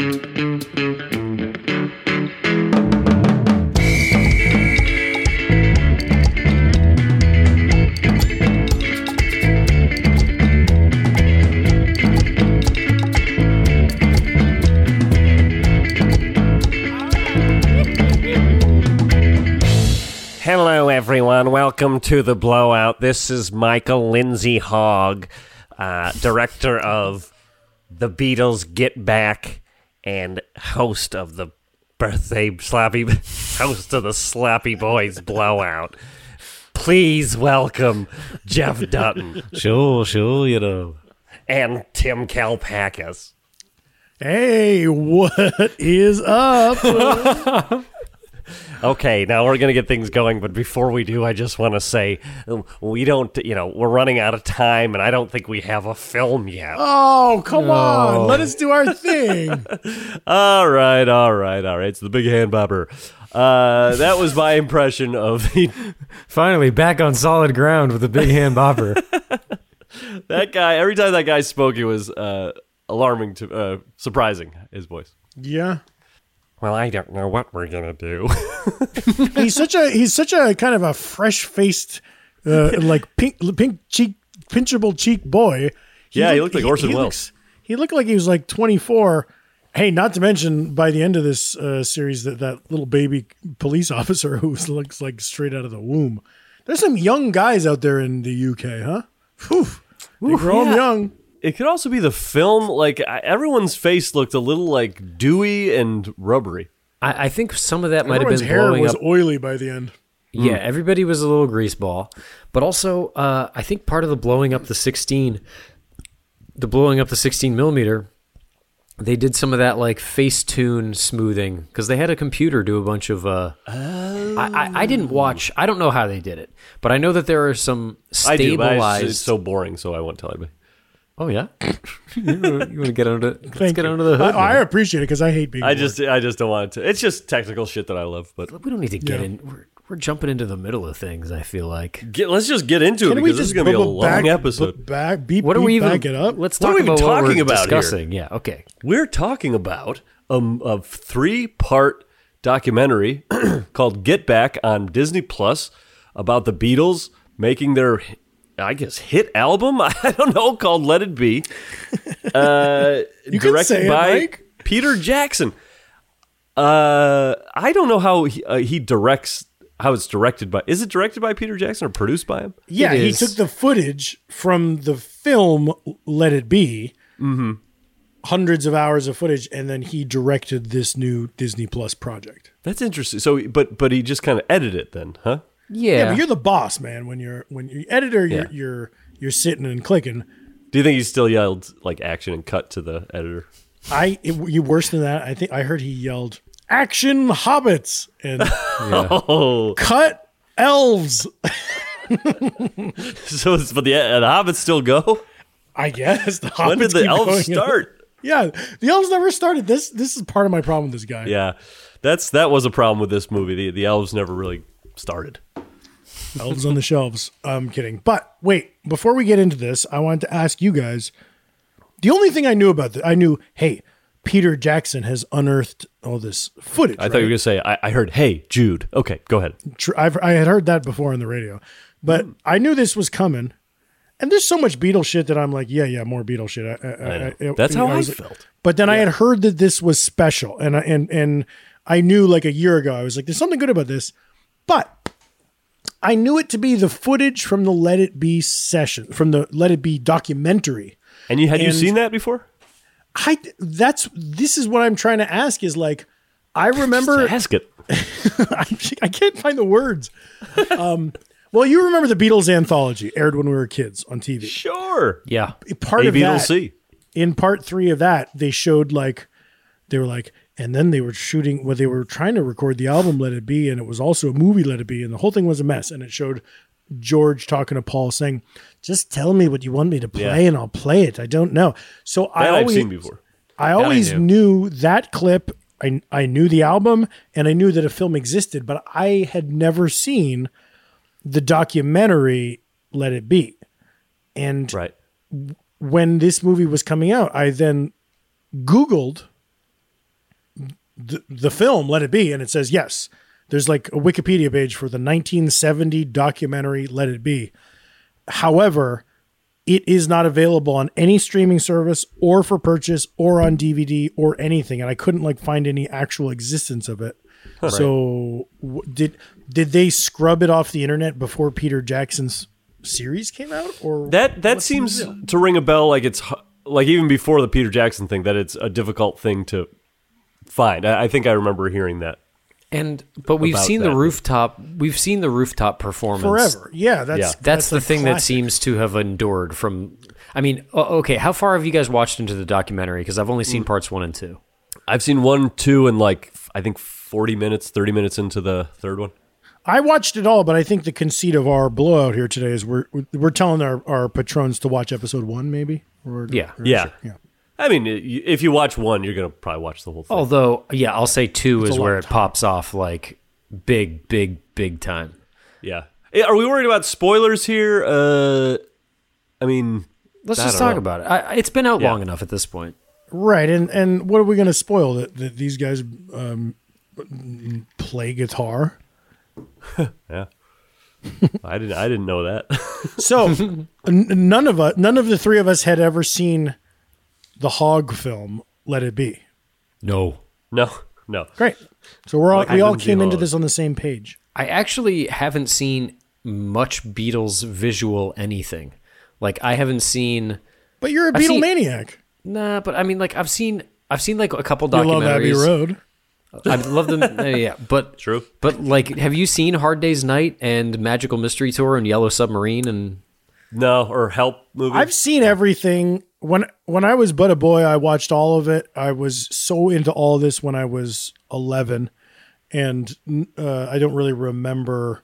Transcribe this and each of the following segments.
Hello, everyone. Welcome to the blowout. This is Michael Lindsay Hogg, uh, director of The Beatles Get Back and host of the birthday slappy, host of the Slappy Boys blowout. Please welcome Jeff Dutton Sure, sure, you know. and Tim Kalpakis. Hey, what is up? Okay, now we're going to get things going, but before we do, I just want to say we don't, you know, we're running out of time, and I don't think we have a film yet. oh, come on. Let us do our thing. All right, all right, all right. It's the big hand bobber. Uh, that was my impression of the, Finally, back on solid ground with the big hand bopper. that guy. Every time that guy spoke, it was uh, alarming to uh, surprising. His voice. Yeah. Well, I don't know what we're gonna do. He's such a he's such a kind of a fresh-faced uh, like pink pink cheek pinchable cheek boy. Yeah, he looked like Orson he Welles. looks- he looked like he was like 24. Hey, not to mention by the end of this uh, series that that little baby police officer who looks like straight out of the womb. There's some young guys out there in the UK, huh? Whew. They grow 'em yeah. young. It could also be the film. Like everyone's face looked a little like dewy and rubbery. I, I think some of that might have Everyone's been hair blowing was up. oily by the end. Yeah, everybody was a little greaseball, but also uh, I think part of the blowing up the 16, the blowing up the 16 millimeter, they did some of that like Facetune smoothing because they had a computer do a bunch of. Uh, I, I, I didn't watch. I don't know how they did it, but I know that there are some stabilized. I do, but I- it's so boring, so I won't tell anybody. Oh yeah, you want to get under? Let's Thank get you. under the hood. I, I appreciate it because I hate being. I bored. just, I just don't want to. It's just technical shit that I love. But we don't need to get Yeah. in. We're, we're jumping into the middle of things. I feel like. get, let's just get into it Can we because this just is going to be a bu- bu- long back, episode. bu- Back, beep, What are we even? back it up. Let's What are we even about what talking we're about here? discussing. Yeah. Okay. We're talking about um, a three part documentary called Get Back on Disney Plus about the Beatles making their, I guess, hit album. I don't know, called Let It Be. Uh, You can directed say it, by Mike. Peter Jackson. Uh, I don't know how he, uh, he directs. How it's directed by? Is it directed by Peter Jackson or produced by him? yeah, he took the footage from the film Let It Be, Mm-hmm. hundreds of hours of footage, and then he directed this new Disney Plus project. That's interesting. So, but but he just kind of edited it then, huh? Yeah. Yeah, but you're the boss, man. When you're when you're editor, you're Yeah. you're you're sitting and clicking. Do you think he still yelled like action and cut to the editor? I it, you worse than that. I think I heard he yelled "Action Hobbits" and Oh, "Cut Elves." so it's, but the, uh, the hobbits still go. I guess the hobbits. When did the elves going. start? Yeah, the elves never started. This this is part of my problem with this guy. Yeah, that's that was a problem with this movie. The the elves never really started. Elves on the shelves. I'm kidding. But wait, before we get into this, I wanted to ask you guys. The only thing I knew about this, I knew, hey, Peter Jackson has unearthed all this footage. I thought you were gonna say I, I heard, "Hey, Jude." Okay, go ahead. I've, I had heard that before on the radio, but Hmm. I knew this was coming. And there's so much Beatles shit that I'm like, yeah, yeah, more Beatles shit. I, I, That's how I was- felt. But then I had heard that this was special, and and and I knew like a year ago, I was like, there's something good about this, but I knew it to be the footage from the Let It Be session, from the Let It Be documentary. And you had you seen that before? I that's this is what I'm trying to ask is like, I remember Ask it. I can't find the words. Um, well, you remember the Beatles anthology aired when we were kids on TV. Sure. yeah. Part A of that, in part three of that, they showed like they were like, and then they were shooting. Well, they were trying to record the album "Let It Be," and it was also a movie "Let It Be," and the whole thing was a mess. And it showed George talking to Paul saying, "Just tell me what you want me to play, Yeah. and I'll play it. I don't know." So I That I've always, seen before. I always knew. knew. that clip. I, I knew the album and I knew that a film existed, but I had never seen the documentary Let It Be. And Right. when this movie was coming out, I then Googled the, the film Let It Be, and it says yes. There's like a Wikipedia page for the 1970 documentary Let It Be. However, it is not available on any streaming service or for purchase or on DVD or anything, and I couldn't like find any actual existence of it. So w- did did they scrub it off the internet before Peter Jackson's series came out, or That that seems to ring a bell. Like it's like even before the Peter Jackson thing, that it's a difficult thing to find. I, I think I remember hearing that. And but we've seen that. the rooftop. We've seen the rooftop performance forever? Yeah, that's Yeah. That's, the like thing that seems to have endured from. I mean, okay, how far have you guys watched into the documentary? Because I've only Mm. seen parts one and two. I've seen one, two, and like I think forty minutes, thirty minutes into the third one. I watched it all, but I think the conceit of our blowout here today is we're we're telling our, our patrons to watch episode one, maybe. Or, Yeah. or- Yeah. yeah. I mean, if you watch one, you're gonna probably watch the whole thing. Although, yeah, I'll say two is where it pops off like big, big, big time. Yeah. Eh, Are we worried about spoilers here? Uh, I mean, Let's I just talk know. about it. I, it's been out Yeah. long enough at this point. Right, and and what are we going to spoil that, that these guys um, play guitar? yeah. I didn't. I didn't know that. So n- none of us, none of the three of us had ever seen the Hogg film. Let it be. No. no, no. Great. So we're all Like we all came into this on the same page. I actually haven't seen much Beatles visual anything. Like I haven't seen But you're a I've seen- Beatlemaniac. nah, but I mean like I've seen I've seen like a couple You love Abbey. Road. I love them. yeah, but True. But like, have you seen Hard Day's Night and Magical Mystery Tour and Yellow Submarine and No, or Help movie. I've seen everything. When when I was but a boy, I watched all of it. I was so into all of this when I was 11, and uh, I don't really remember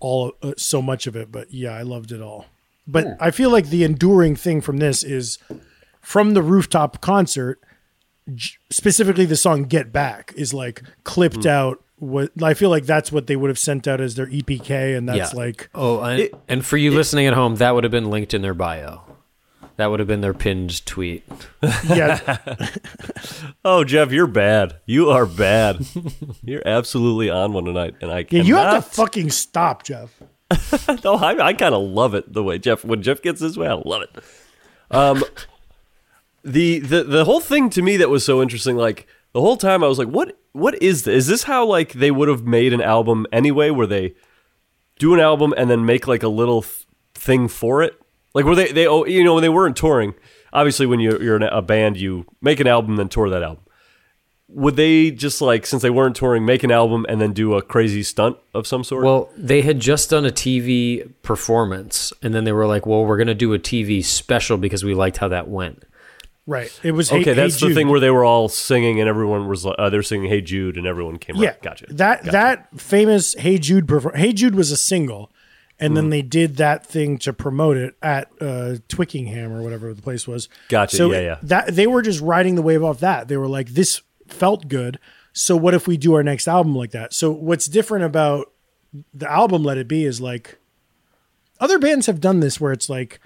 all uh, so much of it. But yeah, I loved it all. But I feel like the enduring thing from this is from the rooftop concert, j- specifically the song "Get Back" is like clipped out. What I feel like that's what they would have sent out as their EPK, and that's Yeah. like oh, and, and for you listening at home, that would have been linked in their bio. That would have been their pinned tweet. yeah, oh, Jeff, you're bad. You are bad. you're absolutely on one tonight, and I yeah. cannot. You have to fucking stop, Jeff. no, I, I kind of love it the way Jeff. When Jeff gets this way, I love it. Um, the the the whole thing to me that was so interesting, like the whole time I was like, what what is this? Is this how like they would have made an album anyway, where they do an album and then make like a little th- thing for it? Like were they they oh you know when they weren't touring. Obviously, when you're you're in a band, you make an album then tour that album. Would they just like since they weren't touring, make an album and then do a crazy stunt of some sort? Well, they had just done a TV performance, and then they were like, "Well, we're going to do a TV special because we liked how that went." Right. It was Okay, Hey- that's Hey the thing where they were all singing and everyone was uh, they're singing "Hey Jude" and everyone came. yeah, right. gotcha. That Gotcha. that famous Hey Jude perfor- Hey Jude was a single, and Hmm. then they did that thing to promote it at uh, Twickenham or whatever the place was. Gotcha, So yeah, yeah. That they were just riding the wave off that. They were like, this felt good. So what if we do our next album like that? So what's different about the album Let It Be is like other bands have done this where it's like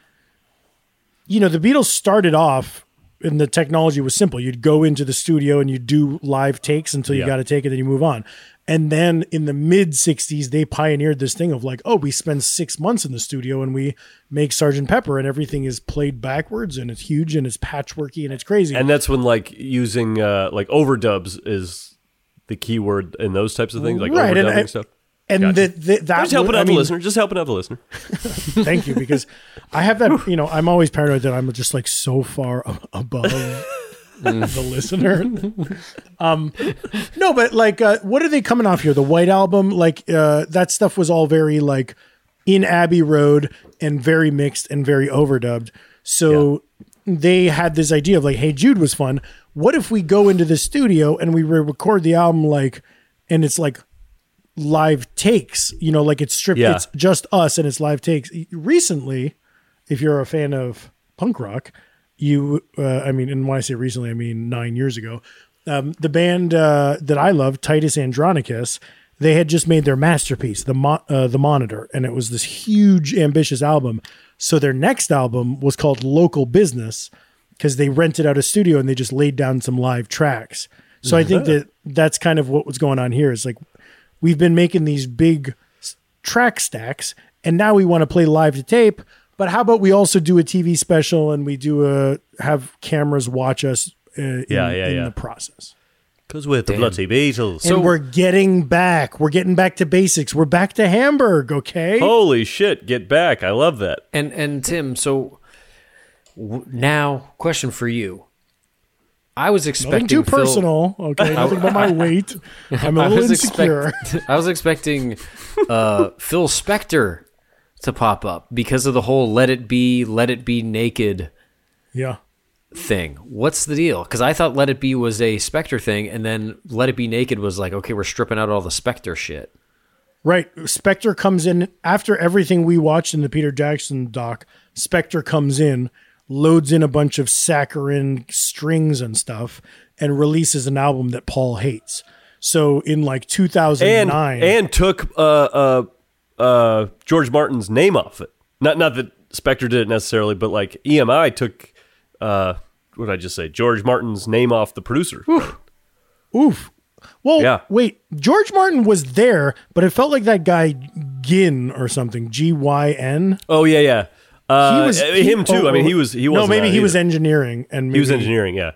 you know, the Beatles started off and the technology was simple. You'd go into the studio and you'd do live takes until you Yeah. got to take it, then you move on. And then in the mid 60s, they pioneered this thing of like, oh, we spend six months in the studio and we make Sergeant Pepper and everything is played backwards and it's huge and it's patchworky and it's crazy. and that's when like using uh, like overdubs is the key word in those types of things, like Right, and stuff. And gotcha. the, the, that Just helping out I the listener. Just helping out the listener. Thank you, because I have that. You know, I'm always paranoid that I'm just like so far above the listener. Um, no, but like, uh, what are they coming off here? The White Album, like uh, that stuff was all very like in Abbey Road and very mixed and very overdubbed. So they had this idea of like, hey, Jude was fun. What if we go into the studio and we re- record the album like, and it's like live takes, you know, like it's stripped, Yeah. it's just us and it's live takes. Recently, if you're a fan of punk rock, you, uh, I mean, and when I say recently, I mean nine years ago, um, the band uh, that I love, Titus Andronicus, they had just made their masterpiece, the Mo- uh, the Monitor, and it was this huge, ambitious album. So their next album was called Local Business because they rented out a studio and they just laid down some live tracks. So I think that that's kind of what was going on here. Is like we've been making these big track stacks, and now we want to play live to tape. But how about we also do a TV special and we do a have cameras watch us uh, in, Yeah, yeah, in yeah. the process. Because we're the Damn. Bloody Beatles. and we're getting back. We're getting back to basics. We're back to Hamburg. Okay. Holy shit, get back. I love that. And and Tim, so w- now question for you. I was expecting Nothing too Phil- personal. Okay. Nothing about my weight. I'm a I little insecure. expect- I was expecting uh, Phil Spector to pop up because of the whole "Let It Be, Let It Be Naked" yeah. thing. What's the deal? Because I thought "Let It Be" was a Spector thing, and then "Let It Be Naked" was like, okay, we're stripping out all the Spector shit. Right. Spector comes in after everything we watched in the Peter Jackson doc. Spector comes in, loads in a bunch of saccharine strings and stuff, and releases an album that Paul hates. So in like 2009, and took uh, uh, uh, George Martin's name off it. Not not that Spector did it necessarily, but like EMI took uh, what did I just say? George Martin's name off the producer. oof. Well, Yeah. wait. George Martin was there, but it felt like that guy Gyn or something. G Y N. Oh yeah, yeah. Uh, him too. oh, I mean, he was he was No, maybe he was engineering, and he was engineering. Yeah.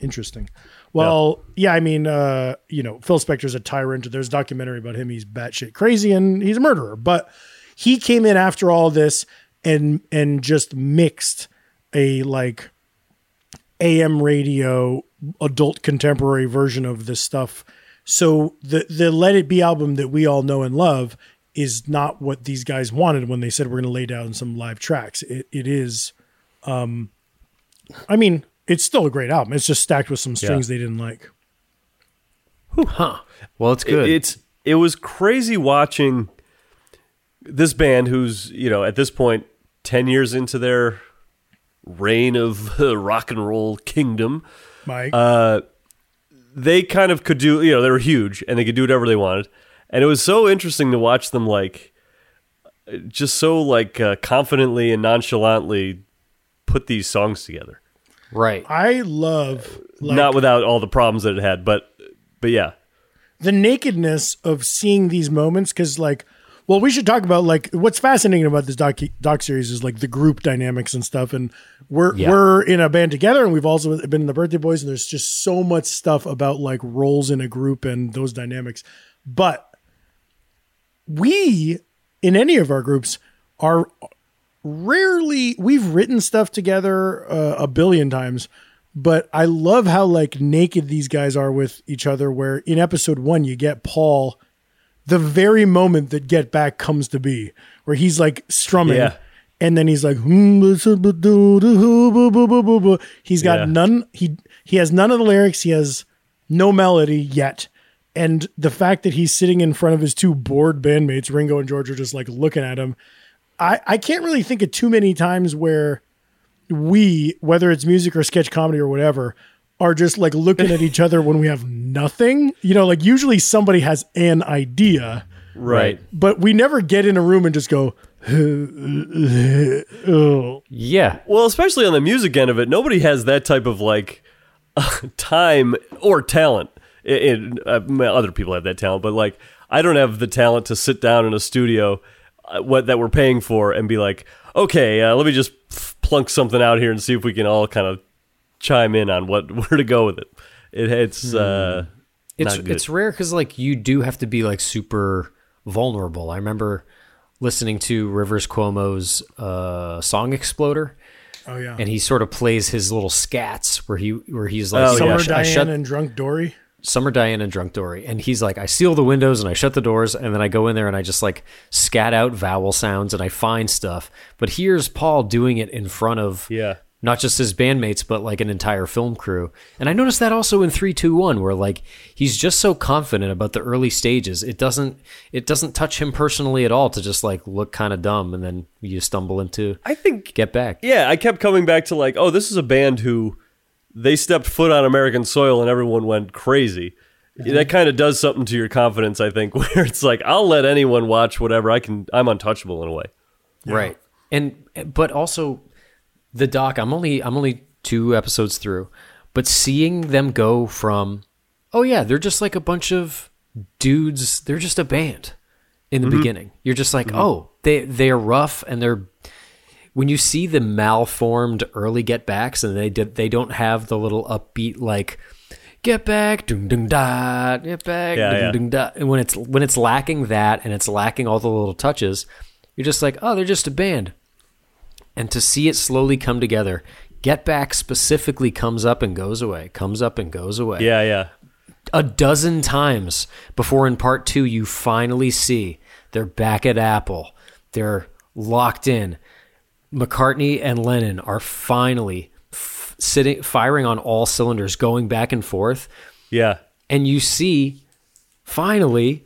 Interesting. Well, yeah, I mean, uh, you know, Phil Spector's a tyrant. There's a documentary about him. He's batshit crazy and he's a murderer. But he came in after all this and and just mixed a like AM radio adult contemporary version of this stuff. So the the Let It Be album that we all know and love is not what these guys wanted when they said we're going to lay down some live tracks. It it is um I mean, it's still a great album. It's just stacked with some strings they didn't like. Huh. Well, it's good. It, it's it was crazy watching this band who's you know at this point ten years into their reign of rock and roll kingdom. Mike. Uh, they kind of could do you know they were huge and they could do whatever they wanted, and it was so interesting to watch them like just so like uh, confidently and nonchalantly put these songs together. right. I love like Not without all the problems that it had, but but yeah. the nakedness of seeing these moments because like well we should talk about like what's fascinating about this doc doc series is like the group dynamics and stuff and we're Yeah. we're in a band together and we've also been in the birthday boys and there's just so much stuff about like roles in a group and those dynamics but we in any of our groups are rarely we've written stuff together uh, a billion times but i love how like naked these guys are with each other where in episode one you get paul the very moment that get back comes to be where he's like strumming Yeah. and then he's like "Hmm, he's got Yeah. none he he has none of the lyrics he has no melody yet and the fact that he's sitting in front of his two bored bandmates ringo and george are just like looking at him I, I can't really think of too many times where we, whether it's music or sketch comedy or whatever, are just like looking at each other when we have nothing. You know, like usually somebody has an idea, Right. but we never get in a room and just go, oh. Yeah. Well, especially on the music end of it, nobody has that type of like time or talent. In, uh, other people have that talent, but like I don't have the talent to sit down in a studio, uh, what that we're paying for, and be like, okay, uh, let me just plunk something out here and see if we can all kind of chime in on what where to go with it. it it's uh, It's not good. it's rare because like you do have to be like super vulnerable. I remember listening to Rivers Cuomo's uh, song Exploder, Oh yeah. and he sort of plays his little scats where he where he's like, Oh, "So Summer I sh- I Diane shut and Drunk Dory. Summer Diane and Drunk Dory, and he's like, I seal the windows and I shut the doors, and then I go in there and I just like scat out vowel sounds and I find stuff. But here's Paul doing it in front of Yeah. not just his bandmates, but like an entire film crew. And I noticed that also in three, two, one, where like he's just so confident about the early stages. It doesn't it doesn't touch him personally at all to just like look kind of dumb, and then you stumble into I think get back. yeah, I kept coming back to like, oh, this is a band who they stepped foot on American soil and everyone went crazy. That kind of does something to your confidence, I think, where it's like, I'll let anyone watch whatever. I can. I'm untouchable in a way. right and but also the doc i'm only i'm only two episodes through but seeing them go from oh yeah, they're just like a bunch of dudes. They're just a band in the mm-hmm. beginning. You're just like, mm-hmm. oh, they they're rough and they're when you see the malformed early get backs and they did they don't have the little upbeat like get back dung dung da get back Yeah, dung, yeah. da and when it's when it's lacking that and it's lacking all the little touches you're just like oh they're just a band and to see it slowly come together get back specifically comes up and goes away comes up and goes away Yeah, yeah. a dozen times before in part two you finally see they're back at Apple. They're locked in. McCartney and Lennon are finally f- sitting, firing on all cylinders, going back and forth. Yeah. And you see finally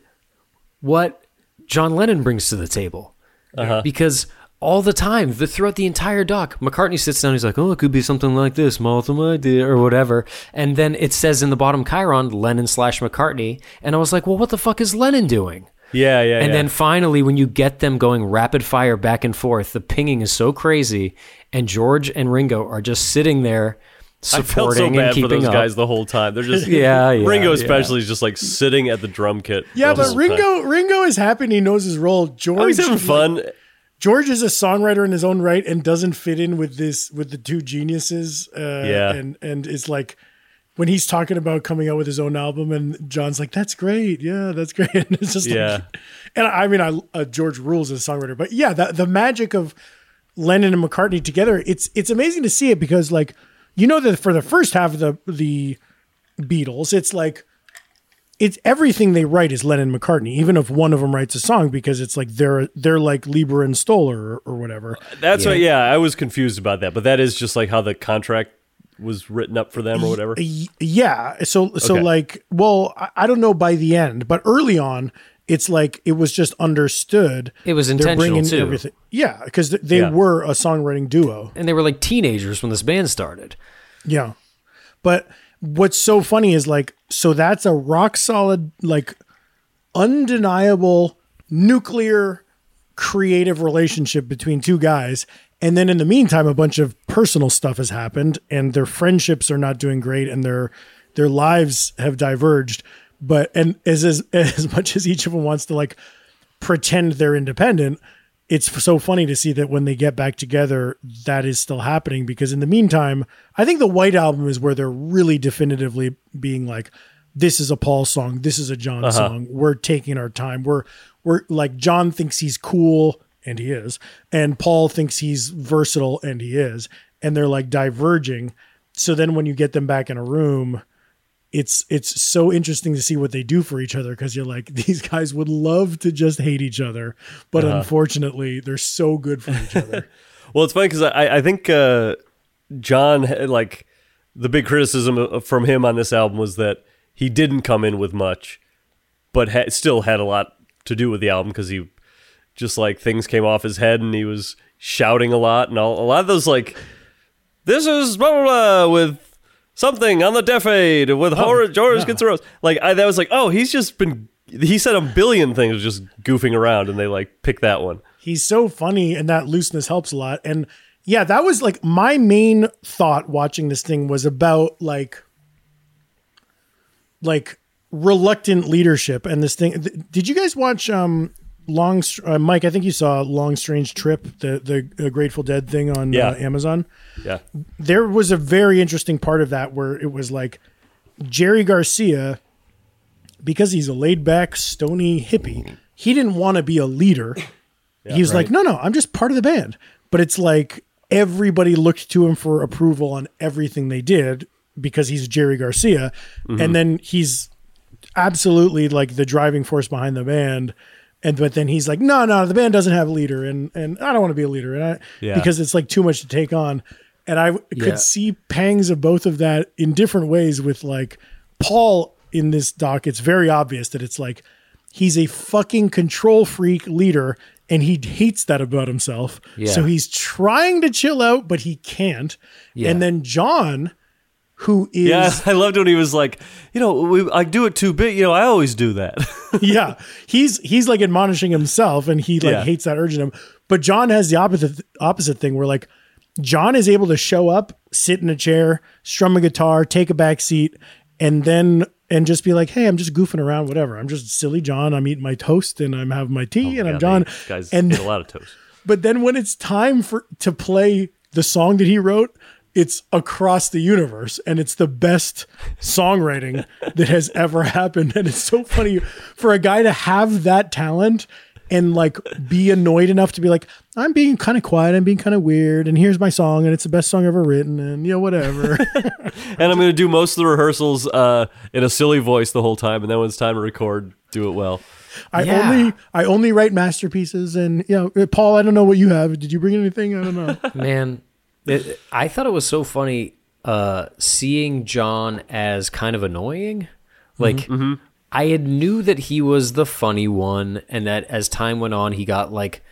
what John Lennon brings to the table. Uh-huh. Because all the time, the, throughout the entire doc, McCartney sits down. He's like, "Oh, it could be something like this, multiple idea or whatever." And then it says in the bottom Chyron, Lennon slash McCartney, and I was like, "Well, what the fuck is Lennon doing?" Yeah, yeah. And yeah. then finally, when you get them going rapid fire back and forth, the pinging is so crazy, and George and Ringo are just sitting there I felt supporting so and bad for keeping those up. guys the whole time. They're just Yeah, yeah, Ringo yeah. especially is just like sitting at the drum kit. Yeah, but Ringo time. Ringo is happy and he knows his role. George Oh, he's having fun. George is a songwriter in his own right and doesn't fit in with this with the two geniuses. Uh, Yeah. and and is like when he's talking about coming out with his own album, and John's like, "That's great, yeah, that's great." And it's just Yeah. like, and I mean, I uh, George rules as a songwriter, but yeah, the the magic of Lennon and McCartney together, it's it's amazing to see it because like you know that for the first half of the the Beatles, it's like it's everything they write is Lennon McCartney, even if one of them writes a song because it's like they're they're like Leiber and Stoller or, or whatever. That's what. Yeah, I was confused about that, but that is just like how the contract was written up for them or whatever. Uh, yeah. So so Okay. like well, I, I don't know by the end, but early on, it's like it was just understood. It was they're intentional, bringing too. Everything. Yeah, because they Yeah. were a songwriting duo. and they were like teenagers when this band started. Yeah. But what's so funny is like, so that's a rock solid, like undeniable nuclear creative relationship between two guys. And then in the meantime, a bunch of personal stuff has happened and their friendships are not doing great and their their lives have diverged. But and as as, as much as each of them wants to like pretend they're independent, it's so funny to see that when they get back together, that is still happening. Because in the meantime, I think the White Album is where they're really definitively being like, "This is a Paul song. This is a John uh-huh. song. We're taking our time. We're we're like John thinks he's cool, and he is, and Paul thinks he's versatile, and he is, and they're like diverging. So then when you get them back in a room, it's it's so interesting to see what they do for each other because you're like these guys would love to just hate each other, but uh-huh. unfortunately they're so good for each other. Well, it's funny because I, I think uh, John eh, like the big criticism uh, from him on this album was that he didn't come in with much, but ha- still had a lot to do with the album because he just like things came off his head and he was shouting a lot and all, a lot of those like this is blah blah blah with something on the Deaf Aid with Horace, George gets a rose. Like I, that was like oh he's just been he said a billion things just goofing around and they like picked that one. He's so funny and that looseness helps a lot. And yeah, that was like my main thought watching this thing was about like like reluctant leadership and this thing. Did you guys watch um Long uh, Mike? I think you saw Long Strange Trip, the the uh, Grateful Dead thing on Yeah. uh, Amazon. Yeah. there was a very interesting part of that where it was like Jerry Garcia, because he's a laid back, stony hippie, he didn't want to be a leader. he was like, no, no, I'm just part of the band. But it's like everybody looked to him for approval on everything they did because he's Jerry Garcia. And then he's absolutely like the driving force behind the band. And but then he's like, no, no, the band doesn't have a leader, and and I don't want to be a leader, and I Yeah. because it's like too much to take on. And I w- Yeah. could see pangs of both of that in different ways with like Paul in this doc. It's very obvious that it's like he's a fucking control freak leader and he hates that about himself. Yeah. So he's trying to chill out, but he can't. Yeah. And then John, who is Yeah, I loved when he was like, you know, we, I do it too big. You know, I always do that. yeah, he's he's like admonishing himself, and he like Yeah. hates that urge in him. But John has the opposite opposite thing, where like John is able to show up, sit in a chair, strum a guitar, take a back seat, and then and just be like, "Hey, I'm just goofing around, whatever. I'm just silly John. I'm eating my toast and I'm having my tea oh, and Oh, Yeah, I'm John." Guy's and a lot of toast. but then when it's time for to play the song that he wrote, it's across the universe and it's the best songwriting that has ever happened. And it's so funny for a guy to have that talent and like be annoyed enough to be like, I'm being kind of quiet, I'm being kind of weird, and here's my song, and it's the best song ever written, and you know, whatever. And I'm going to do most of the rehearsals uh, in a silly voice the whole time, and then when it's time to record, do it well. I Yeah. only I only write masterpieces and you know, Paul, I don't know what you have. Did you bring anything? I don't know. Man, it, I thought it was so funny uh, seeing John as kind of annoying. Like, I had knew that he was the funny one, and that as time went on, he got like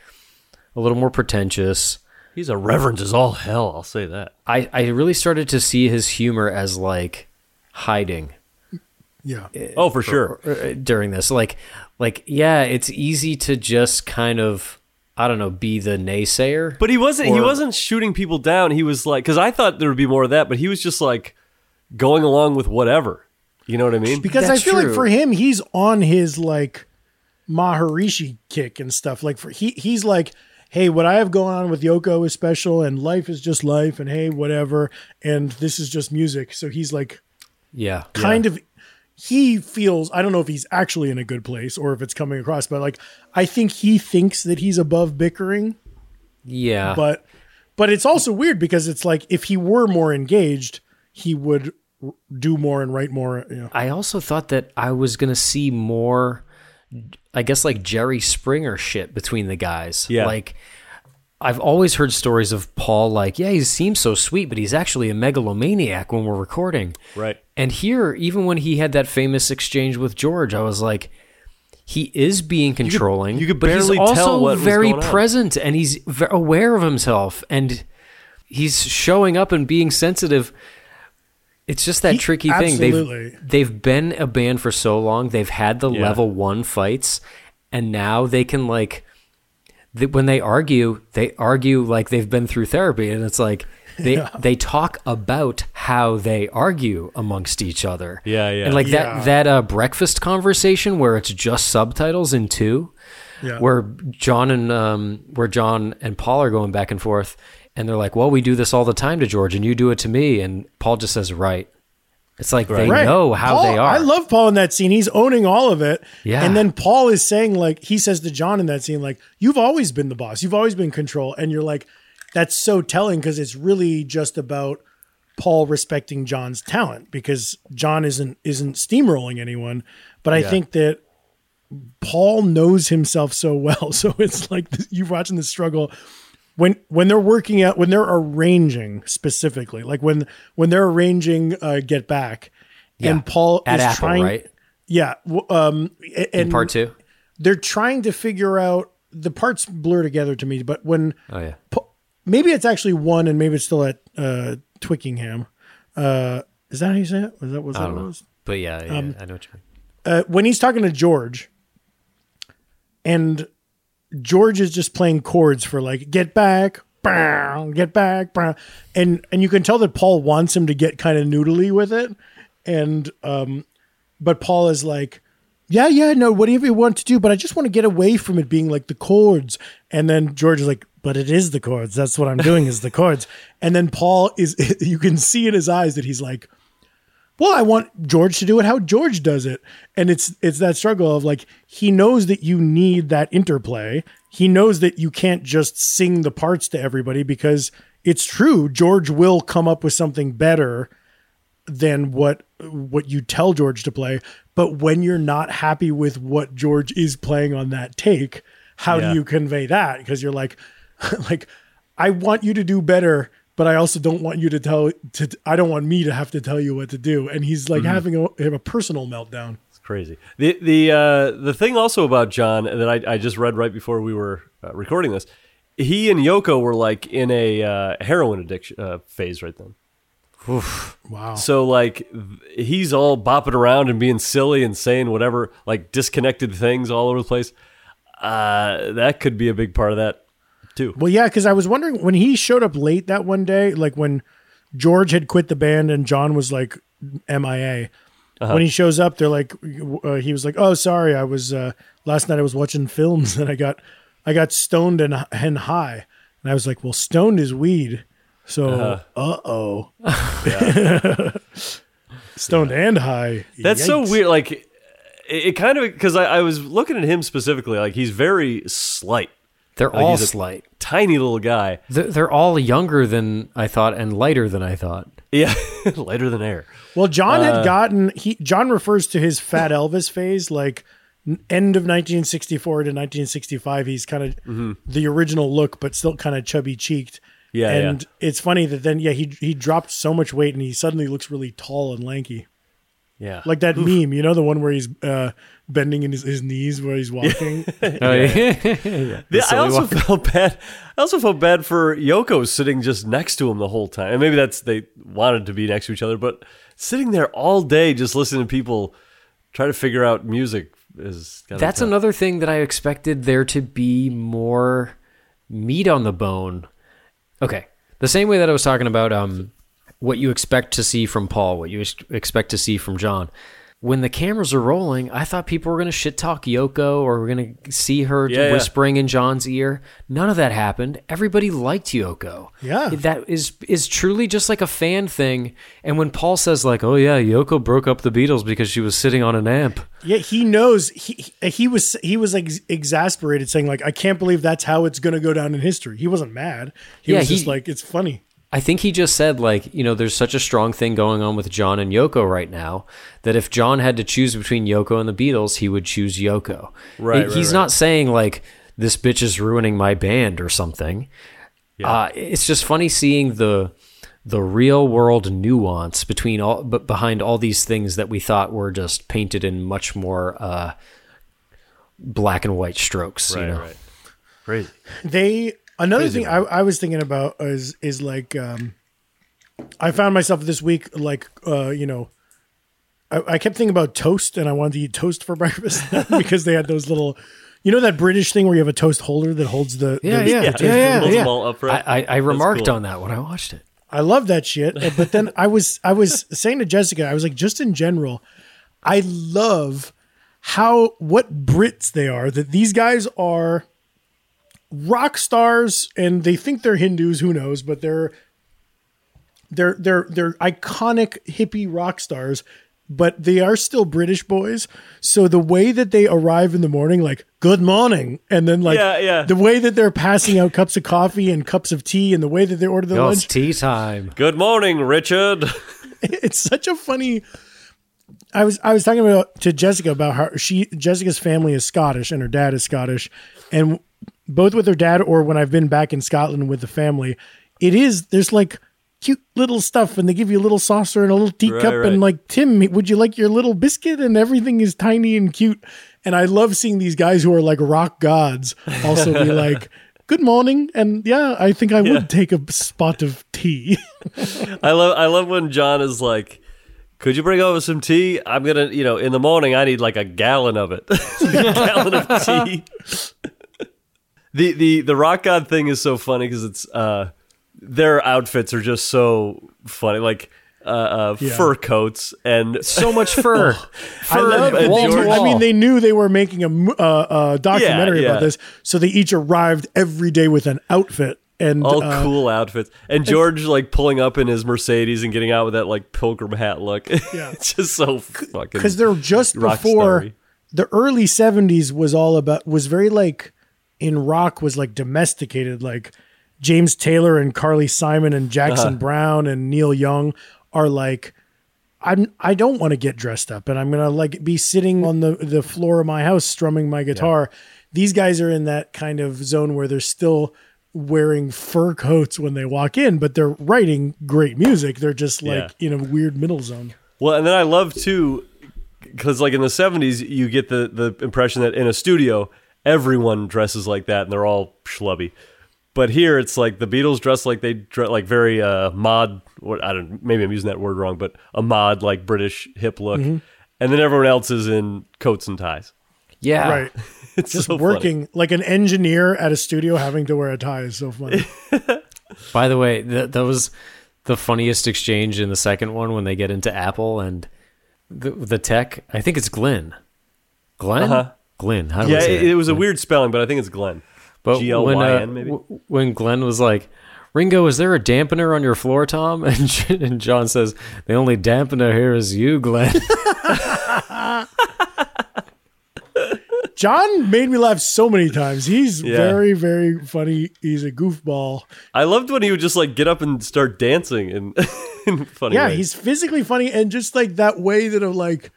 a little more pretentious. He's a reverend as all hell, I'll say that. I, I really started to see his humor as like hiding Yeah. Oh, for sure. uh, during this. Like, like yeah, it's easy to just kind of I don't know, be the naysayer. But he wasn't. he Or- wasn't shooting people down. He was like, because I thought there would be more of that, but he was just like going along with whatever. You know what I mean? because That's I feel like for him, he's on his like Maharishi kick and stuff. Like for he he's like, hey, what I have going on with Yoko is special, and life is just life, and hey, whatever, and this is just music. So he's like, yeah, kind of. He feels I don't know if he's actually in a good place or if it's coming across, but like I think he thinks that he's above bickering, yeah. but but it's also weird because it's like if he were more engaged, he would r- do more and write more. You know. I also thought that I was gonna see more, I guess like Jerry Springer shit between the guys. Yeah. Like I've always heard stories of Paul like, yeah, he seems so sweet, but he's actually a megalomaniac when we're recording. Right. And here, even when he had that famous exchange with George, I was like, he is being controlling. you could but barely he's also tell what very going on. present and he's aware of himself and he's showing up and being sensitive. It's just that He- tricky absolutely. thing. They've they've been a band for so long. They've had the Yeah. level one fights, and now they can like when they argue, they argue like they've been through therapy, and it's like they they talk about how they argue amongst each other. Yeah, yeah. And like Yeah. that that uh, breakfast conversation where it's just subtitles in two, Yeah. where John and um where John and Paul are going back and forth, and they're like, "Well, we do this all the time to George, and you do it to me," and Paul just says, "Right." It's like they Right. know how Paul- they are. I love Paul in that scene. He's owning all of it. Yeah. And then Paul is saying, like, he says to John in that scene, like, you've always been the boss. You've always been control. And you're like, that's so telling because it's really just about Paul respecting John's talent because John isn't isn't steamrolling anyone. But I think that Paul knows himself so well. So it's like this, you're watching the struggle when when they're working out when they're arranging specifically, like when when they're arranging uh, Get Back, and Paul at is Apple, trying, right? Yeah, um, and In part two. they're trying to figure out the parts blur together to me. But when Oh yeah. Maybe it's actually one, and maybe it's still at uh, Twickingham. Uh, is that how you say it? Was that was that what it was? But yeah, yeah Um, I know what you mean. uh, when he's talking to George, and George is just playing chords for like "get back," "get back," and and you can tell that Paul wants him to get kind of noodly with it, and um, but Paul is like. Yeah, yeah, no, whatever you want to do, but I just want to get away from it being like the chords. And then George is like, but it is the chords. That's what I'm doing is the chords. And then Paul is, you can see in his eyes that he's like, well i want george to do it how george does it and it's it's that struggle of like he knows that you need that interplay he knows that you can't just sing the parts to everybody because it's true george will come up with something better than what what you tell george to play but when you're not happy with what george is playing on that take how Yeah. do you convey that because you're like like i want you to do better but I also don't want you to tell to I don't want me to have to tell you what to do. And he's like having a, have a personal meltdown. It's crazy. The the uh, the thing also about John that I, I just read right before we were uh, recording this, he and Yoko were like in a uh, heroin addiction uh, phase right then. Wow. So like he's all bopping around and being silly and saying whatever like disconnected things all over the place. Uh, that could be a big part of that too. Well, yeah, because I was wondering when he showed up late that one day, like when George had quit the band and John was like MIA. when he shows up, they're like, uh, he was like, "Oh, sorry, I was uh, last night. I was watching films and I got, I got stoned and and high." And I was like, "Well, stoned is weed, so uh oh, stoned and high." That's so weird. Like, it, it kind of because I, I was looking at him specifically. Like, he's very slight, They're Like all he's a- slight. tiny little guy. They're, they're all younger than I thought and lighter than I thought. Yeah, lighter than air. Well, John Uh, had gotten he John refers to his Fat Elvis phase like end of 1964 to 1965. He's kind of the original look, but still kind of chubby cheeked. Mm-hmm. Yeah, and it's funny that then yeah he he dropped so much weight and he suddenly looks really tall and lanky, Yeah, like that meme. You know the one where he's uh, bending in his, his knees where he's walking. Oh, yeah. Yeah, I also walk. felt bad. I also felt bad for Yoko sitting just next to him the whole time. And maybe that's they wanted to be next to each other, but sitting there all day just listening to people try to figure out music is That's another thing that I expected there to be more meat on the bone. Okay. The same way that I was talking about um, what you expect to see from Paul, what you expect to see from John. When the cameras are rolling, I thought people were going to shit talk Yoko or we're going to see her Yeah, yeah. whispering in John's ear. None of that happened. Everybody liked Yoko. Yeah. That is is truly just like a fan thing. And when Paul says like, "Oh yeah, Yoko broke up the Beatles because she was sitting on an amp." yeah, he knows he he- he was he was ex- exasperated, saying like I can't believe that's how it's going to go down in history. He wasn't mad. He Yeah, was just like it's funny. I think he just said like, you know, there's such a strong thing going on with John and Yoko right now that if John had to choose between Yoko and the Beatles, he would choose Yoko. Right, He- right, He's right. not saying like this bitch is ruining my band or something. Uh, it's just funny seeing the the real world nuance between all but behind all these things that we thought were just painted in much more uh, black and white strokes. right, you know? right. Crazy. They another Crazy thing I, I was thinking about is is like um, I found myself this week like uh, you know I, I kept thinking about toast and I wanted to eat toast for breakfast because they had those little you know that British thing where you have a toast holder that holds the Yeah, the- yeah, the yeah, toast- yeah, Holds yeah. upright. I, I, I remarked cool. on that when I watched it. I love that shit. Uh, But then I was I was saying to Jessica, I was like, just in general, I love how what Brits they are. That these guys are rock stars, and they think they're Hindus. Who knows? But they're they're they're they're iconic hippie rock stars. But they are still British boys. So the way that they arrive in the morning, like "Good morning," and then like Yeah, yeah. the way that they're passing out cups of coffee and cups of tea, and the way that they order the Yo, lunch, it's tea time. Good morning, Richard. it's such a funny I was I was talking about to Jessica about how she Jessica's family is Scottish and her dad is Scottish and both with her dad or when I've been back in Scotland with the family it is there's like cute little stuff and they give you a little saucer and a little teacup Right, right. and like Tim would you like your little biscuit and everything is tiny and cute and I love seeing these guys who are like rock gods also be like good morning and yeah I think I would take a spot of tea I love I love when John is like, "Could you bring over some tea? I'm gonna, you know, in the morning I need like a gallon of it, a gallon of tea." The the the rock god thing is so funny because it's uh, their outfits are just so funny, like uh, uh, Yeah. fur coats and So much fur. I love and wall George- wall. I mean, they knew they were making a uh, uh, documentary Yeah, about this, so they each arrived every day with an outfit and all uh, cool outfits, and George like pulling up in his Mercedes and getting out with that like pilgrim hat look. Yeah. it's just so fucking because they're just before starry. the early 70s was all about was very like in rock was like domesticated like james taylor and carly simon and jackson Uh-huh. browne and neil young are like I'm I don't want to get dressed up and I'm gonna like be sitting on the the floor of my house strumming my guitar. These guys are in that kind of zone where they're still wearing fur coats when they walk in, but they're writing great music. They're just like Yeah. in a weird middle zone. Well, and then I love too, because like in the '70s, you get the the impression that in a studio, everyone dresses like that, and they're all schlubby. But here, it's like the Beatles dress like they dress like very uh, mod. What I don't. Maybe I'm using that word wrong, but a mod like British hip look, Mm-hmm. and then everyone else is in coats and ties. yeah. Right. It's Just so funny. working like an engineer at a studio having to wear a tie is so funny. By the way, that that was the funniest exchange in the second one when they get into Apple and the, the tech. I think it's Glenn. Glenn. Uh-huh. Glenn. How do Yeah, I say it, it was a weird spelling, but I think it's Glenn. But G L when, Y uh, maybe. w- when Glenn was like, Ringo, is there a dampener on your floor, Tom? And, and John says, the only dampener here is you, Glenn. John made me laugh so many times. He's Yeah. very, very funny. He's a goofball. I loved when he would just like get up and start dancing in, in funny Yeah, ways. he's physically funny and just like that way that of like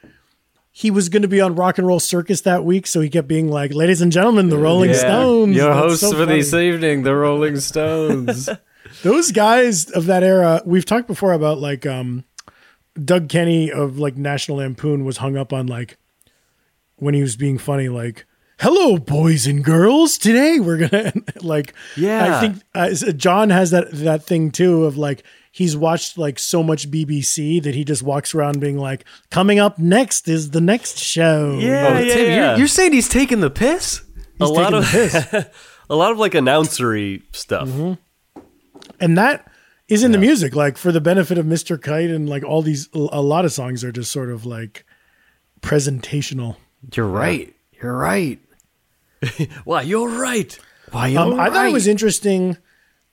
he was going to be on Rock and Roll Circus that week, so he kept being like, "Ladies and gentlemen, the Rolling Yeah. Stones." your That's hosts so for this evening, the Rolling Stones. Those guys of that era, we've talked before about like um Doug Kenney of like National Lampoon was hung up on like when he was being funny, like, "Hello, boys and girls. Today we're gonna like." Yeah. I think uh, so John has that that thing too of like he's watched like so much BBC that he just walks around being like, "Coming up next is the next show." yeah, oh, yeah, Tim, yeah. You're, you're saying he's taking the piss? a lot taking of the piss. a lot of like announcery stuff. Mm-hmm. and that is in the music like for the benefit of mr kite and like all these a lot of songs are just sort of like presentational You're right. You're right. Why, you're right. Why, you're um, i thought it was interesting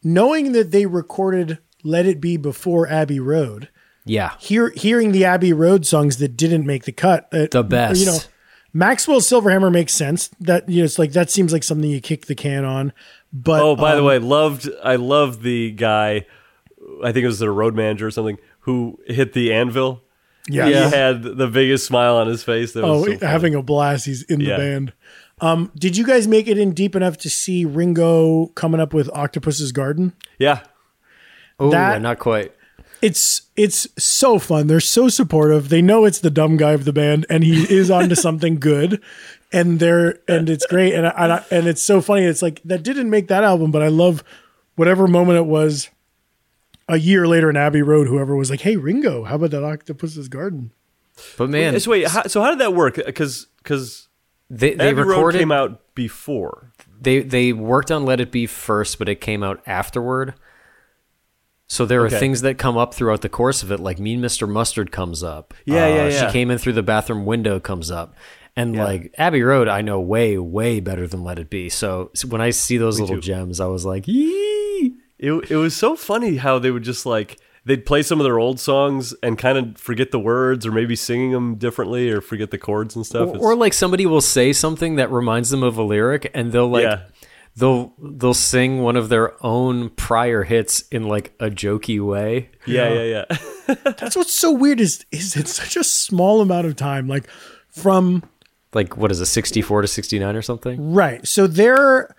knowing that they recorded let it be before abbey road Yeah. hear, hearing the abbey road songs that didn't make the cut uh, The best. you know maxwell silverhammer makes sense that you know it's like that seems like something you kick the can on but Oh, by the um, way, loved I loved the guy. I think it was the road manager or something who hit the anvil. yeah, He had the biggest smile on his face. That was Oh, so having a blast. He's in the Yeah. band. Um, did you guys make it in deep enough to see Ringo coming up with Octopus's Garden? yeah. Oh, that- not quite. It's it's so fun. They're so supportive. They know it's the dumb guy of the band, and he is onto something good. And they're and it's great. And I, and, I, and it's so funny. It's like that didn't make that album, but I love whatever moment it was. A year later in Abbey Road, whoever was like, "Hey Ringo, how about that Octopus's Garden?" But man, so wait, how, so how did that work? Because because they, they Abbey Road came out before. they they worked on Let It Be first, but it came out afterward. So there are things that come up throughout the course of it, like Mean Mr. Mustard comes up. Uh, Yeah, yeah, yeah. She came in through the bathroom window comes up. And like Abbey Road, I know way, way better than Let It Be. So, when I see those little too. gems, I was like, yee. It it was so funny how they would just like they'd play some of their old songs and kind of forget the words or maybe singing them differently or forget the chords and stuff. Or, or like somebody will say something that reminds them of a lyric, and they'll like Yeah. They'll they'll sing one of their own prior hits in like a jokey way. yeah, yeah, yeah. That's what's so weird is is it's such a small amount of time. Like from Like what is it, sixty four to sixty nine or something? Right. So they're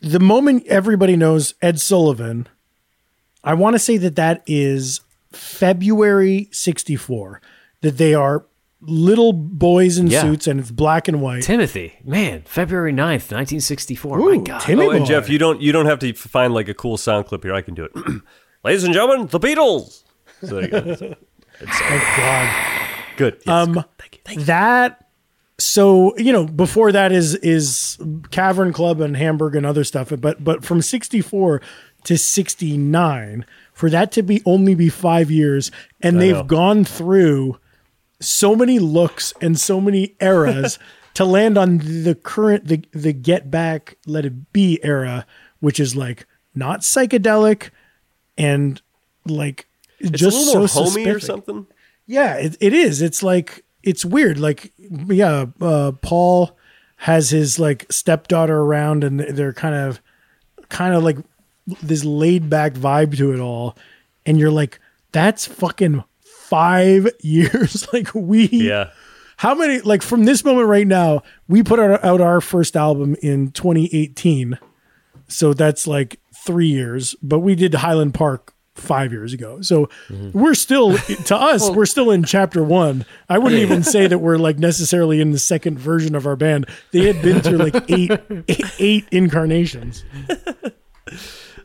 the moment everybody knows Ed Sullivan, I want to say that that is February 64, that they are little boys in Yeah. suits and it's black and white. Timothy, man, February 9th, 1964. My God. Timmy Oh, and boy. Jeff, you don't you don't have to find like a cool sound clip here. I can do it. Ladies and gentlemen, the Beatles. So there you go. Thank God. Good. Yes, Um, good. Thank you. Thank you. that so you know before that is is cavern club and hamburg and other stuff but but from 64 to 69 for that to be only be five years and they've know. gone through so many looks and so many eras to land on the current the the get back let it be era which is like not psychedelic and like It's just a little more so homey or something. Yeah, it, it is. It's like it's weird. Like yeah, uh, Paul has his like stepdaughter around, and they're kind of kind of like this laid back vibe to it all, and you're like, that's fucking five years. like we Yeah. how many like from this moment right now we put out, out our first album in 2018 so that's like three years but we did highland park five years ago. So mm-hmm. we're still to us we're still in chapter one. I wouldn't even say that we're like necessarily in the second version of our band. They had been through like eight eight, eight incarnations.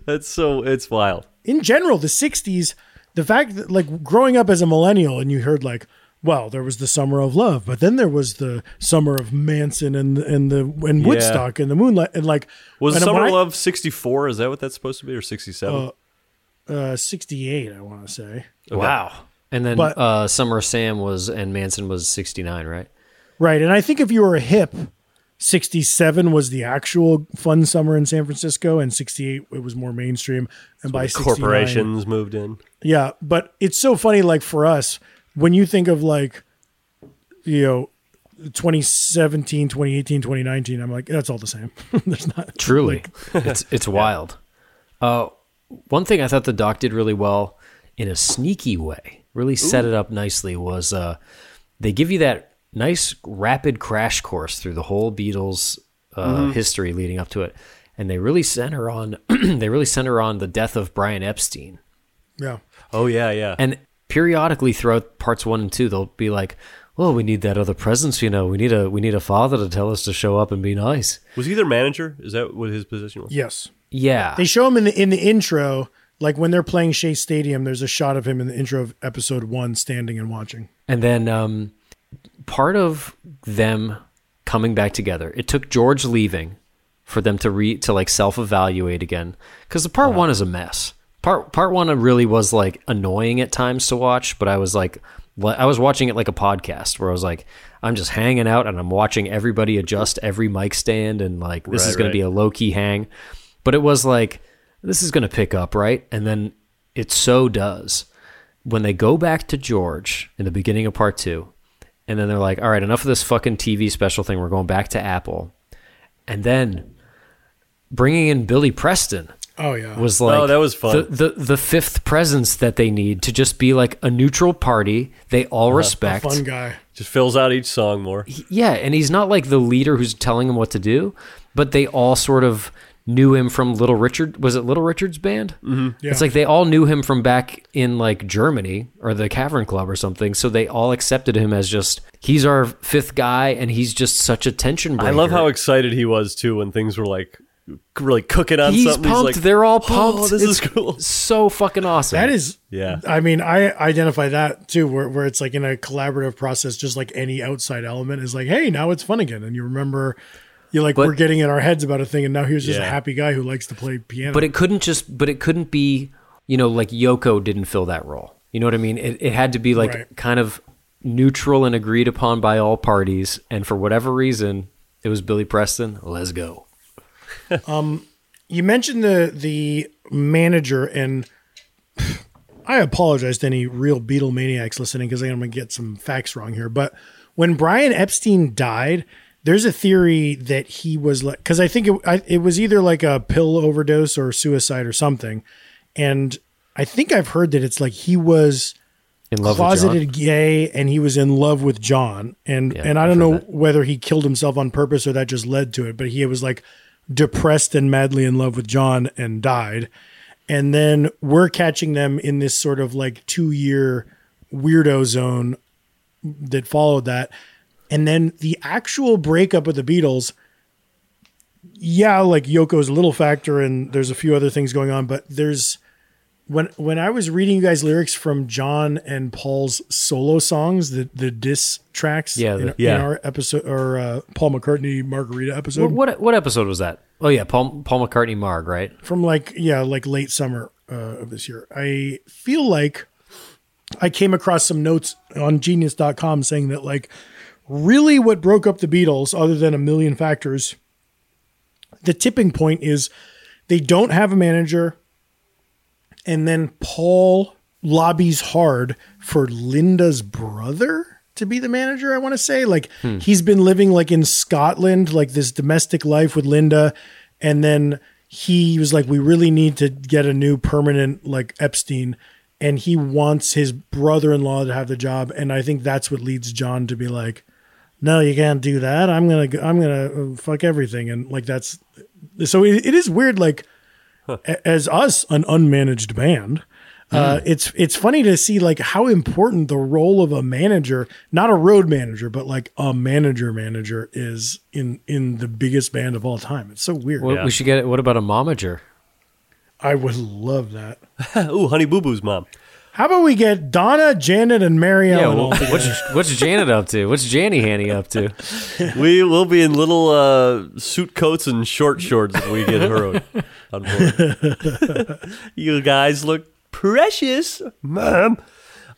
That's so it's wild. in general, the '60s, the fact that like growing up as a millennial, and you heard like, well, there was the summer of love, but then there was the summer of Manson and and the and Yeah. Woodstock and the Moonlight and like Was and Summer of Love 64? Is that what that's supposed to be or 67? uh, '68, I want to say. Wow. And then But- uh, Summer of Sam was and Manson was 69, right? Right. And I think if you were a hip, 67 was the actual fun summer in San Francisco, and 68 it was more mainstream. And by 69 Corporations moved in. Yeah. But it's so funny, like for us, when you think of like, you know, 2017, 2018, 2019, I'm like, that's all the same. There's not Truly, it's it's wild. Uh, one thing I thought the doc did really well in a sneaky way, really set it up nicely, was uh, they give you that nice rapid crash course through the whole Beatles uh, history leading up to it, and they really center on they really center on the death of Brian Epstein. Yeah. Oh yeah, yeah. And periodically throughout parts one and two, they'll be like, "Well, we need that other presence, you know. We need a we need a father to tell us to show up and be nice." was he their manager? Is that what his position was? Yes. Yeah, They show him in the in the intro, like when they're playing Shea Stadium, there's a shot of him in the intro of episode one standing and watching. And then um, part of them coming back together, it took George leaving for them to re to like self evaluate again because the part uh-huh. one is a mess. Part part one really was like annoying at times to watch, but I was like, I was watching it like a podcast where I was like, I'm just hanging out and I'm watching everybody adjust every mic stand and like this Right, is going right. to be a low key hang. But it was like this is going to pick up, right? And then it so does when they go back to George in the beginning of part two, and then they're like, all right, enough of this fucking TV special thing. We're going back to Apple. And then bringing in Billy Preston Oh yeah. was oh, like, Oh, that was fun. The, the, the fifth presence that they need to just be like a neutral party they all uh-huh. respect. fun guy. Just fills out each song more. Yeah, and he's not like the leader who's telling him what to do, but they all sort of knew him from Little Richard. Was it Little Richard's band? Mm-hmm. Yeah. It's like they all knew him from back in like Germany or the Cavern Club or something. So they all accepted him as just he's our fifth guy, and he's just such a tension breaker. I love how excited he was too when things were like really cooking on he's something. pumped. He's like, They're all "Oh, pumped. this is cool. So fucking awesome. That is Yeah. I mean, I identify that too, where, where it's like in a collaborative process, just like any outside element is like, hey, now it's fun again. And you remember you're like, But- we're getting in our heads about a thing, and now here's just a happy guy who likes to play piano. but it couldn't just but it couldn't be you know like yoko didn't fill that role you know what i mean it, it had to be like Right. kind of neutral and agreed upon by all parties and for whatever reason it was billy preston let's go um, you mentioned the the manager and I apologize to any real Beatle maniacs listening because I'm going to get some facts wrong here. But when Brian Epstein died, there's a theory that he was like, because I think it, I, it was either like a pill overdose or suicide or something. And I think I've heard that it's like he was in love closeted gay and he was in love with John. And Yeah, and I don't know that. whether he killed himself on purpose or that just led to it, but he was like depressed and madly in love with John and died. And then we're catching them in this sort of like two year weirdo zone that followed that. And then the actual breakup of the Beatles, yeah, like Yoko's a little factor and there's a few other things going on, but there's when when I was reading you guys lyrics from John and Paul's solo songs, the the diss tracks, Yeah, in, yeah. in our episode or uh, Paul McCartney Margarita episode what, what what episode was that oh yeah paul paul mccartney marg right from like yeah like late summer uh, of this year. I feel like I came across some notes on Genius.com saying that like really what broke up the Beatles, other than a million factors, the tipping point is they don't have a manager, and then Paul lobbies hard for Linda's brother to be the manager. I want to say like hmm. he's been living like in Scotland, like this domestic life with Linda, and then he was like, "We really need to get a new permanent like Epstein." And he wants his brother-in-law to have the job, and I think that's what leads John to be like, no, you can't do that. I'm gonna, I'm gonna uh, fuck everything, and like that's. So it, it is weird. Like a- as us, an unmanaged band, uh, it's it's funny to see like how important the role of a manager, not a road manager, but like a manager manager is in in the biggest band of all time. It's so weird. what, we should get it what about a momager I would love that. Ooh, Honey Boo Boo's mom. How about we get Donna, Janet, and Mary yeah Ellen well, all together? what's what's janet up to what's janny hanny up to We will be in little uh, suit coats and short shorts if we get her on board. you guys look precious, mom.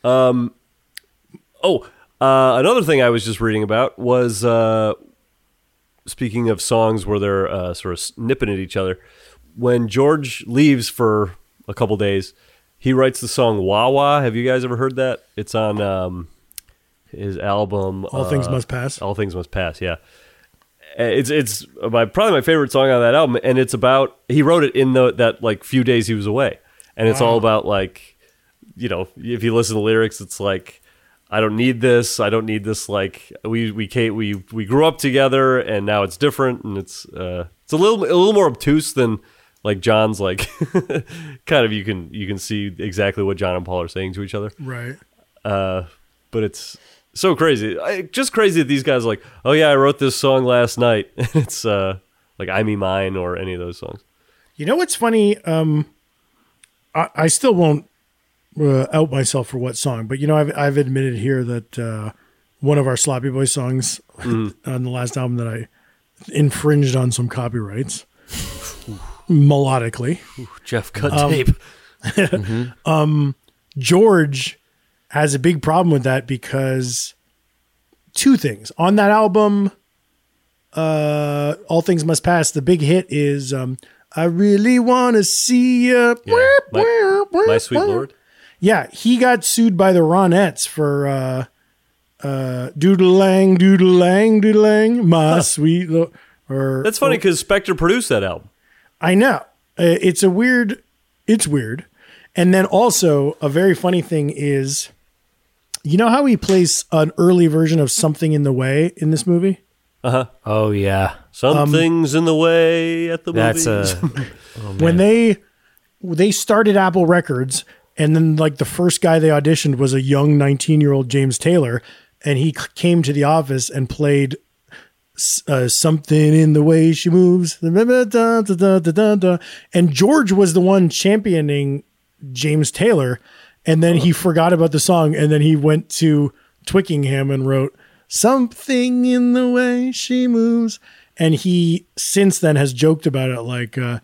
Oh, uh, another thing I was just reading about was uh, speaking of songs where they're uh, sort of nipping at each other. When George leaves for a couple days, he writes the song "Wah Wah." Have you guys ever heard that? It's on um, his album All Things uh, Must Pass. All Things Must Pass. Yeah, Uh, it's it's my probably my favorite song on that album, and it's about he wrote it in the that like few days he was away, and it's all about like you know if you listen to the lyrics, it's like I don't need this, I don't need this. Like we we came, we we grew up together, and now it's different, and it's uh it's a little a little more obtuse than like John's like kind of you can you can see exactly what John and Paul are saying to each other Right. uh, but it's so crazy. I, just crazy that these guys are like, oh yeah, I wrote this song last night. it's uh, like "I Me Mine" or any of those songs. You know what's funny? Um, I, I still won't uh, out myself for what song, but you know, I've I've admitted here that uh, one of our Sloppy Boy songs on the last album that I infringed on some copyrights melodically. Jeff cut Um, tape. George has a big problem with that because two things on that album, uh, All Things Must Pass. The big hit is um, "I Really Want to See You." My, My Sweet Lord. Yeah, he got sued by the Ronettes for uh, uh, "Doodle-lang, doodle-lang, doodle-lang, my sweet." lord. or That's funny because Spector produced that album. I know. Uh, It's a weird. It's weird. And then also a very funny thing is, you know how he plays an early version of "Something in the Way" in this movie. Uh huh. Oh yeah, Something's in the way at the that's movies. a when they they started Apple Records, and then like the first guy they auditioned was a young 19 year old James Taylor, and he came to the office and played s- uh, something in the way she moves, and George was the one championing James Taylor, and then he forgot about the song, and then he went to Twickenham and wrote something in the way she moves. And he since then has joked about it like, uh,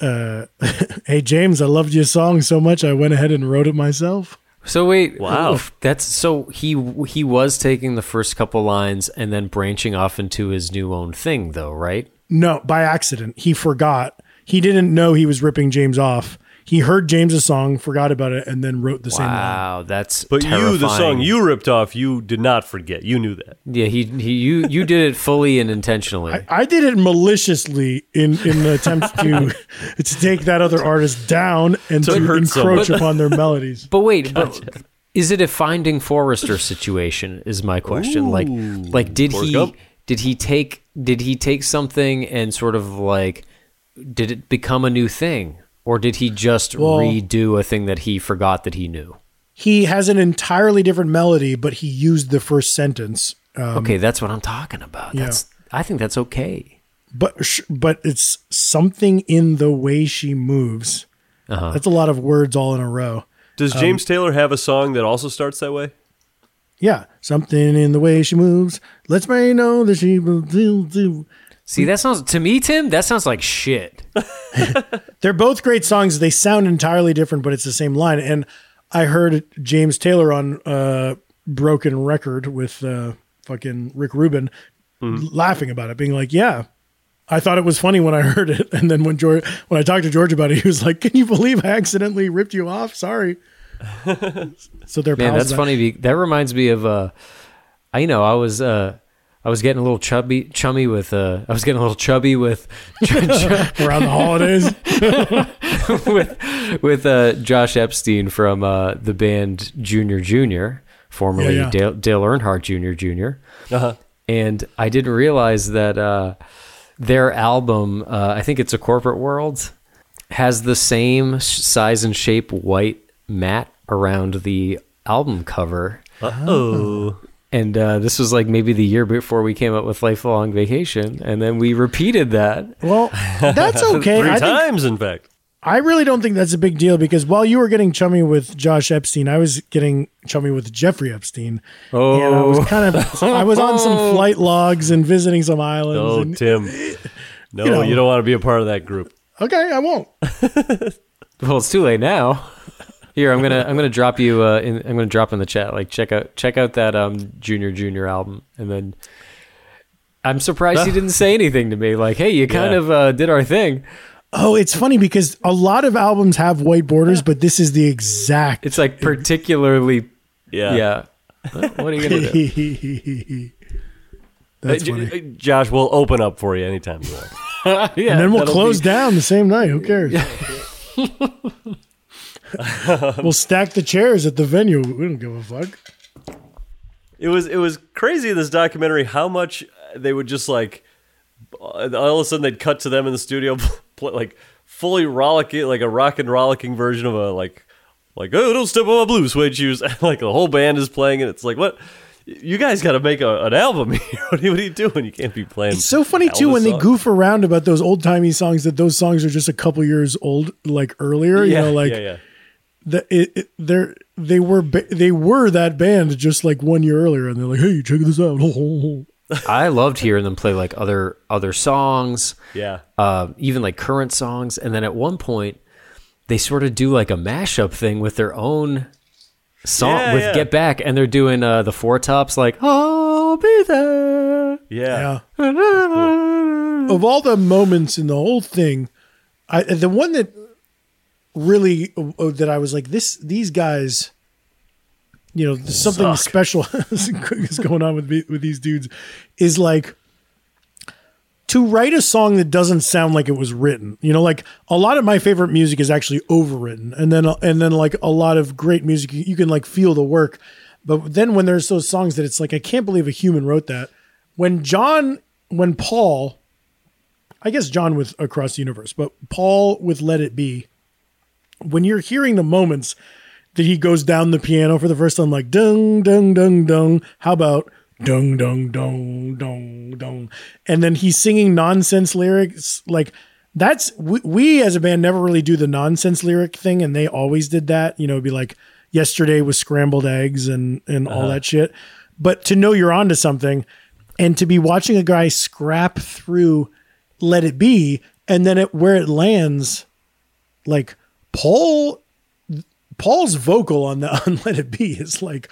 uh, hey James, I loved your song so much I went ahead and wrote it myself. So wait, Wow. oof, That's so he he was taking the first couple lines and then branching off into his new own thing, though, right? No, by accident. He forgot. He didn't know he was ripping James off. He heard James's song, forgot about it, and then wrote the same line. Wow, that's but you, the song you ripped off, you did not forget. You knew that. yeah he he you you did it fully and intentionally. I did it maliciously in in the attempt to to take that other artist down and To to, hurt encroach someone. upon their melodies. But wait, but is it a Finding Forrester situation? Is my question. like, like did Forrest he Gump? did he take did he take something and sort of like did it become a new thing, or did he just Well- redo a thing that he forgot that he knew? He has an entirely different melody, but he used the first sentence. Uh, okay, that's what I'm talking about. yeah. That's I think that's okay. but but it's something in the way she moves. Uh-huh. That's a lot of words all in a row. Does James Taylor have a song that also starts that way? Yeah, something in the way she moves lets me know that she will do. do. See, that sounds to me, Tim. That sounds like shit. They're both great songs. They sound entirely different, but it's the same line. And I heard James Taylor on uh, Broken Record with uh, fucking Rick Rubin laughing about it, being like, "Yeah, I thought it was funny when I heard it." And then when George, when I talked to George about it, he was like, "Can you believe I accidentally ripped you off? Sorry." so they're Man, pals that's now. funny. That reminds me of uh, I you know I was uh, I was getting a little chubby, chummy with uh, I was getting a little chubby with around the holidays. with with uh, Josh Epstein from uh, the band Junior Junior, formerly Yeah, yeah. Dale, Dale Earnhardt Junior Junior, Uh-huh. and I didn't realize that uh, their album, uh, I think it's a Corporate World, has the same size and shape white mat around the album cover. Uh oh, And uh, this was like maybe the year before we came up with Lifelong Vacation, and then we repeated that. Well, that's okay. three I think times, in fact. I really don't think that's a big deal because while you were getting chummy with Josh Epstein, I was getting chummy with Jeffrey Epstein. Oh. and I was kind of I was on some flight logs and visiting some islands. Oh, and, Tim. No, You you, don't want to be a part of that group. okay, I won't. Well, it's too late now. Here, I'm gonna I'm gonna drop you. Uh, in, I'm gonna drop in the chat. Like check out check out that um Junior Junior album, and then I'm surprised he didn't say anything to me. Like, hey, you kind Yeah. of uh, did our thing. Oh, it's funny because a lot of albums have white borders, but this is the exact. It's like particularly Yeah. yeah. What are you gonna do? That's Uh, J- Josh, we'll open up for you anytime you want. yeah, And then we'll that'll close be- down the same night. Who cares? we'll stack the chairs at the venue. We don't give a fuck. It was it was crazy in this documentary how much they would just like all of a sudden they'd cut to them in the studio play, like fully rollicking like a rock and rollicking version of a like like oh don't step on my blue suede shoes like the whole band is playing and it's like what you guys got to make a, an album here what are, you, what are you doing you can't be playing It's so funny too when they goof around about those old timey songs that those songs are just a couple years old, like earlier. yeah, you know, like yeah yeah the, it, it, they're they were ba- they were that band just like one year earlier, and they're like, hey, check this out. I loved hearing them play like other other songs, yeah uh, even like current songs, and then at one point they sort of do like a mashup thing with their own song Yeah, with yeah. Get Back, and they're doing uh, the Four Tops like I'll be there. yeah Yeah. of all the moments in the whole thing, I the one that really uh, that I was like this these guys you know something special is going on with the- with these dudes is like to write a song that doesn't sound like it was written. You know like a lot of my favorite music is actually overwritten. And then and then like a lot of great music you can like feel the work. But then when there's those songs that it's like I can't believe a human wrote that. When John when Paul I guess John with Across the Universe but Paul with Let It Be when you're hearing the moments that he goes down the piano for the first time, like dung dung dung dung. How about dung dung dung dung dung? And then he's singing nonsense lyrics. Like that's we, we as a band never really do the nonsense lyric thing, and they always did that. You know, it'd be like yesterday was scrambled eggs and and all uh-huh. that shit. But to know you're onto something, and to be watching a guy scrap through "Let It Be," and then it where it lands, like Paul Paul's vocal on the on Let It Be is like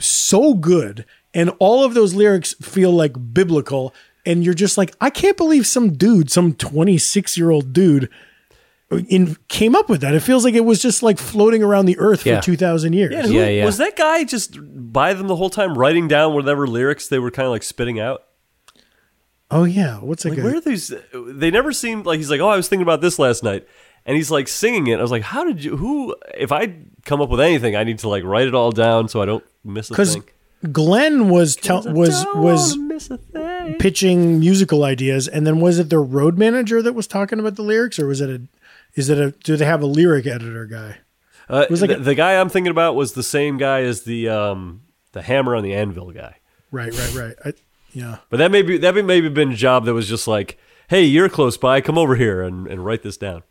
so good, and all of those lyrics feel like biblical, and you're just like, I can't believe some dude, some 26 year old dude, in came up with that. It feels like it was just like floating around the earth Yeah. for 2,000 years. yeah, who, Yeah, yeah. was that guy just by them the whole time writing down whatever lyrics they were kind of like spitting out Oh yeah, what's that? Like, guy? where are these? They never seemed like he's like, oh, I was thinking about this last night, and he's like singing it. I was like, how did you? Who? If I come up with anything, I need to like write it all down so I don't miss a Because thing. Glenn was tell, was was wanna miss a thing. pitching musical ideas, and then was it their road manager that was talking about the lyrics, or was it a? Is it a? Do they have a lyric editor guy? Uh, was like the, a- the guy I'm thinking about was the same guy as the um the hammer on the anvil guy. Right, right, right. I, yeah. But that may be that may maybe been a job that was just like, hey, you're close by, come over here and, and write this down.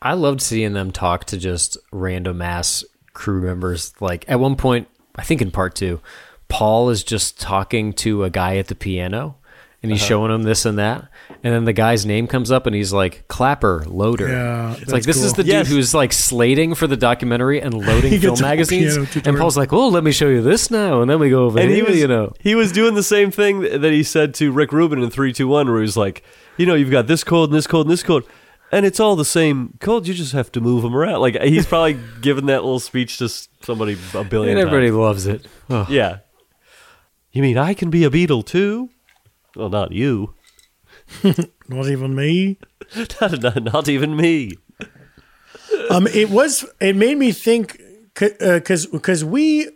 I loved seeing them talk to just random ass crew members. Like at one point, I think in part two, Paul is just talking to a guy at the piano and he's showing him this and that. And then the guy's name comes up and he's like, Clapper, loader. Yeah, it's like, that's this is the Yes. dude who's like slating for the documentary and loading film magazines. And. Paul's like, oh, let me show you this now. And then we go over And here, he was, you know. he was doing the same thing that he said to Rick Rubin in three, two, one, where he was like, you know, you've got this cold and this cold and this code, and it's all the same code. You just have to move them around. Like he's probably given that little speech to somebody a billion And everybody times. loves it. Oh. Yeah. You mean I can be a Beatle too? Well, not you. Not even me. not, not, not even me. um, it was. It made me think because because we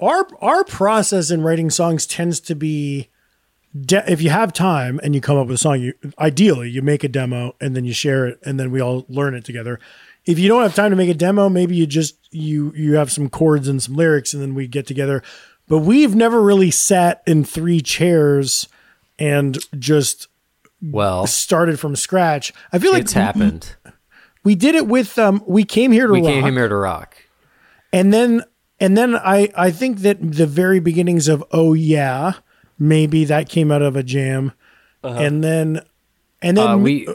our our process in writing songs tends to be. De- if you have time and you come up with a song, you ideally you make a demo and then you share it and then we all learn it together. If you don't have time to make a demo, maybe you just you you have some chords and some lyrics and then we get together. But we've never really sat in three chairs and just Well, started from scratch. I feel like it's happened. we did it with um we came here to We rock came here to rock. and then and then I I think that the very beginnings of oh yeah maybe that came out of a jam and then and then Uh, we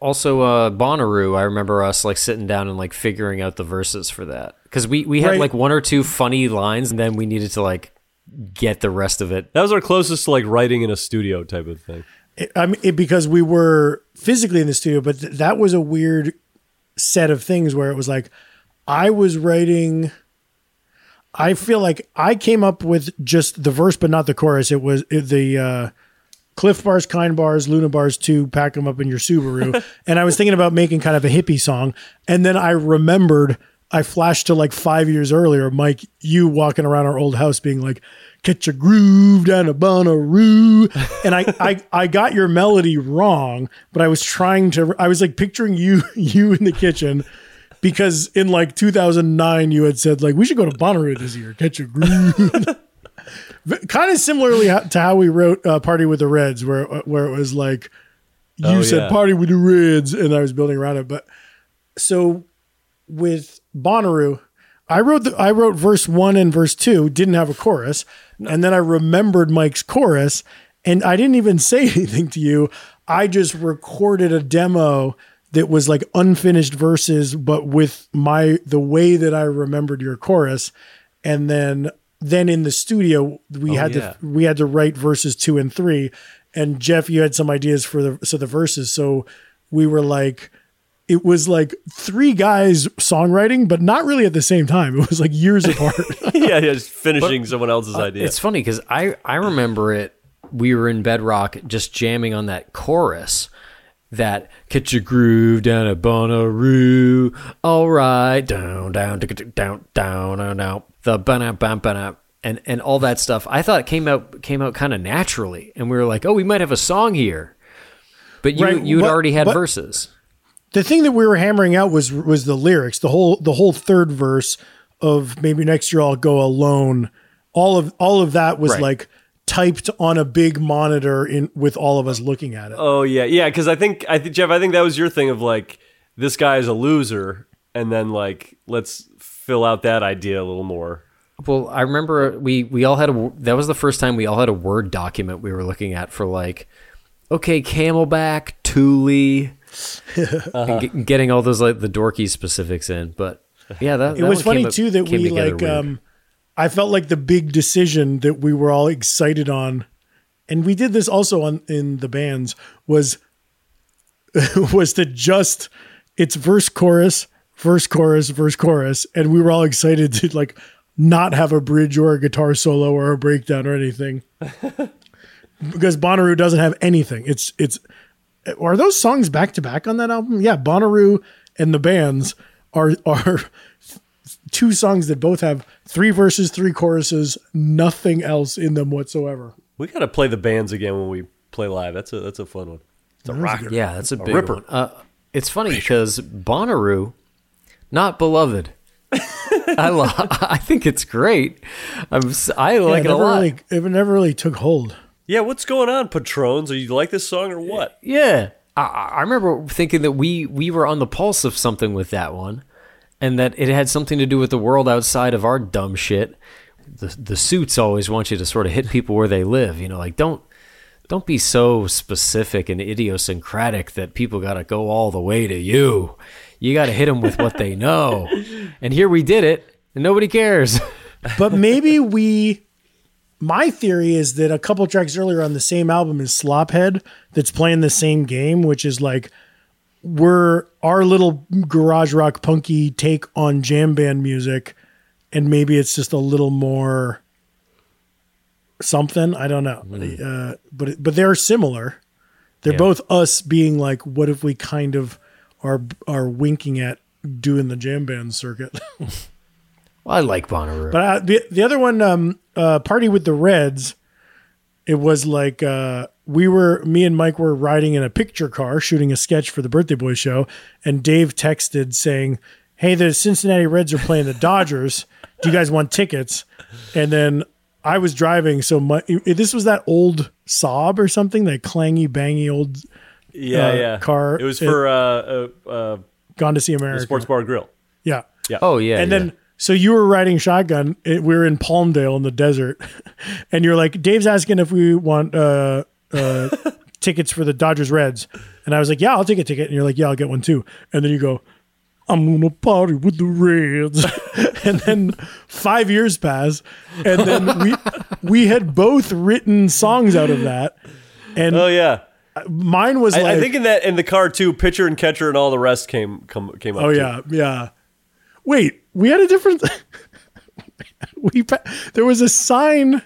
also uh, Bonnaroo. I remember us like sitting down and like figuring out the verses for that because we we had Right. like one or two funny lines, and then we needed to like get the rest of it. That was our closest to like writing in a studio type of thing. It- I mean, it, because we were physically in the studio, but th- that was a weird set of things where it was like I was writing. I feel like I came up with just the verse, but not the chorus. It was the uh, Cliff Bars, Kind Bars, Luna Bars two. Pack them up in your Subaru, and I was thinking about making kind of a hippie song, and then I remembered. I flashed to like five years earlier, Mike, you walking around our old house being like, catch a groove down a Bonnaroo. And I, I, I got your melody wrong, but I was trying to, I was like picturing you, you in the kitchen because in like 2009, you had said like, we should go to Bonnaroo this year, catch a groove. kind of similarly to how we wrote uh, Party with the Reds, where, where it was like, you Oh, said yeah. Party with the Reds, and I was building around it. But so with Bonnaroo, I wrote the I wrote verse one and verse two, didn't have a chorus, and then I remembered Mike's chorus, and I didn't even say anything to you. I just recorded a demo that was like unfinished verses, but with my the way that I remembered your chorus, and then then in the studio we oh, had yeah. to we had to write verses two and three, and Jeff, you had some ideas for the so the verses, so we were like it was like three guys songwriting, but not really at the same time. It was like years apart. yeah, yeah, just finishing someone else's uh, idea. It's funny because I I remember it. We were in Bedrock just jamming on that chorus. That catch a groove down at Bonnaroo. All right, down, down, down, down, down, down. The bam, bam, bam, and and all that stuff. I thought it came out came out kind of naturally, and we were like, oh, we might have a song here. But you Right, you had already had verses. the thing that we were hammering out was was the lyrics. The whole the whole third verse of maybe next year I'll go alone. All of all of that was Right. like typed on a big monitor in with all of us looking at it. oh yeah, yeah. Because I think I think Jeff, I think that was your thing of like this guy is a loser, and then like let's fill out that idea a little more. Well, I remember we we all had a that was the first time we all had a word document we were looking at for like, okay, CamelBak, Thule, and ge- getting all those like the dorky specifics in. But yeah, that it that was one funny up- too that we like um I felt like the big decision that we were all excited on and we did this also on in the bands was was to just it's verse chorus verse chorus verse chorus and we were all excited to like not have a bridge or a guitar solo or a breakdown or anything. Because Bonnaroo doesn't have anything. It's it's are those songs back to back on that album? Yeah Bonnaroo and the bands are are two songs that both have three verses three choruses nothing else in them whatsoever We gotta play the bands again when we play live. That's a that's a fun one. It's a rocker. yeah, that's a big ripper. one. Uh, it's funny because Bonnaroo, not beloved. I lo- I think it's great. I'm s- I like yeah, it a never lot. really, it never really took hold Yeah, what's going on, Patrons? Are you like this song or what? Yeah, I, I remember thinking that we we were on the pulse of something with that one, and that it had something to do with the world outside of our dumb shit. The the suits always want you to sort of hit people where they live. You know, like don't don't be so specific and idiosyncratic that people got to go all the way to you. You got to hit them with what they know. And here we did it, and nobody cares. but maybe we my theory is that a couple tracks earlier on the same album is Slophead that's playing the same game, which is like we're our little garage rock punky take on jam band music, and maybe it's just a little more something. I don't know, uh, but but they're similar. They're Yeah. both us being like, what if we kind of are are winking at doing the jam band circuit. Well, I like Bonnaroo. But uh, the the other one, um, uh, party with the Reds, it was like uh, we were me and Mike were riding in a picture car shooting a sketch for the Birthday Boy show, and Dave texted saying, "Hey, the Cincinnati Reds are playing the Dodgers. Do you guys want tickets?" And then I was driving, so my this was that old Saab or something, that clangy, bangy old Yeah, Uh, yeah. car- It was for uh, uh, uh, gone to see the America Sports Bar Grill. Yeah. oh yeah, and yeah. then so you were riding shotgun. It, we were in Palmdale in the desert, and you're like, Dave's asking if we want uh, uh, tickets for the Dodgers Reds, and I was like, yeah, I'll take a ticket, and you're like, yeah, I'll get one too, and then you go, I'm gonna party with the Reds. and then five years pass, and then we we had both written songs out of that. And Oh yeah. mine was I, like I think in that in the car too, pitcher and catcher and all the rest came come came up. Oh too. yeah, yeah. Wait, we had a different. we pa- there was a sign.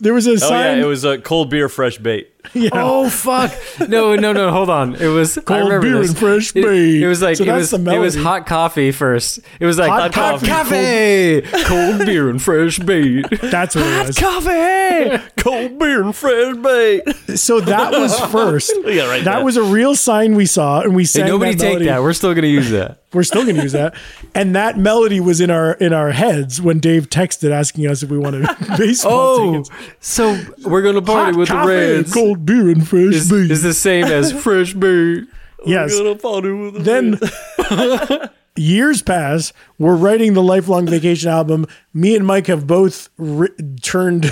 There was a Oh sign. yeah, it was a cold beer, fresh bait. yeah. Oh fuck! No, no, no. Hold on. It was Cold beer this. and fresh It, bait. it was like So it that's was the it was hot coffee first. It was like Hot coffee, coffee, cold beer and fresh bait. That's what it was. Coffee, cold beer, and fresh bait. So that was first. Yeah, right That there. was a real sign we saw, and we said Hey, nobody that take melody. that. We're still gonna use that. We're still going to use that. And that melody was in our in our heads when Dave texted asking us if we wanted baseball Oh, tickets. so we're gonna party Hot with coffee, the Reds. cold beer, and fresh Is, bait. is the same as fresh beer. yes. Gonna party with the then years pass we're writing the lifelong vacation album me and mike have both ri- turned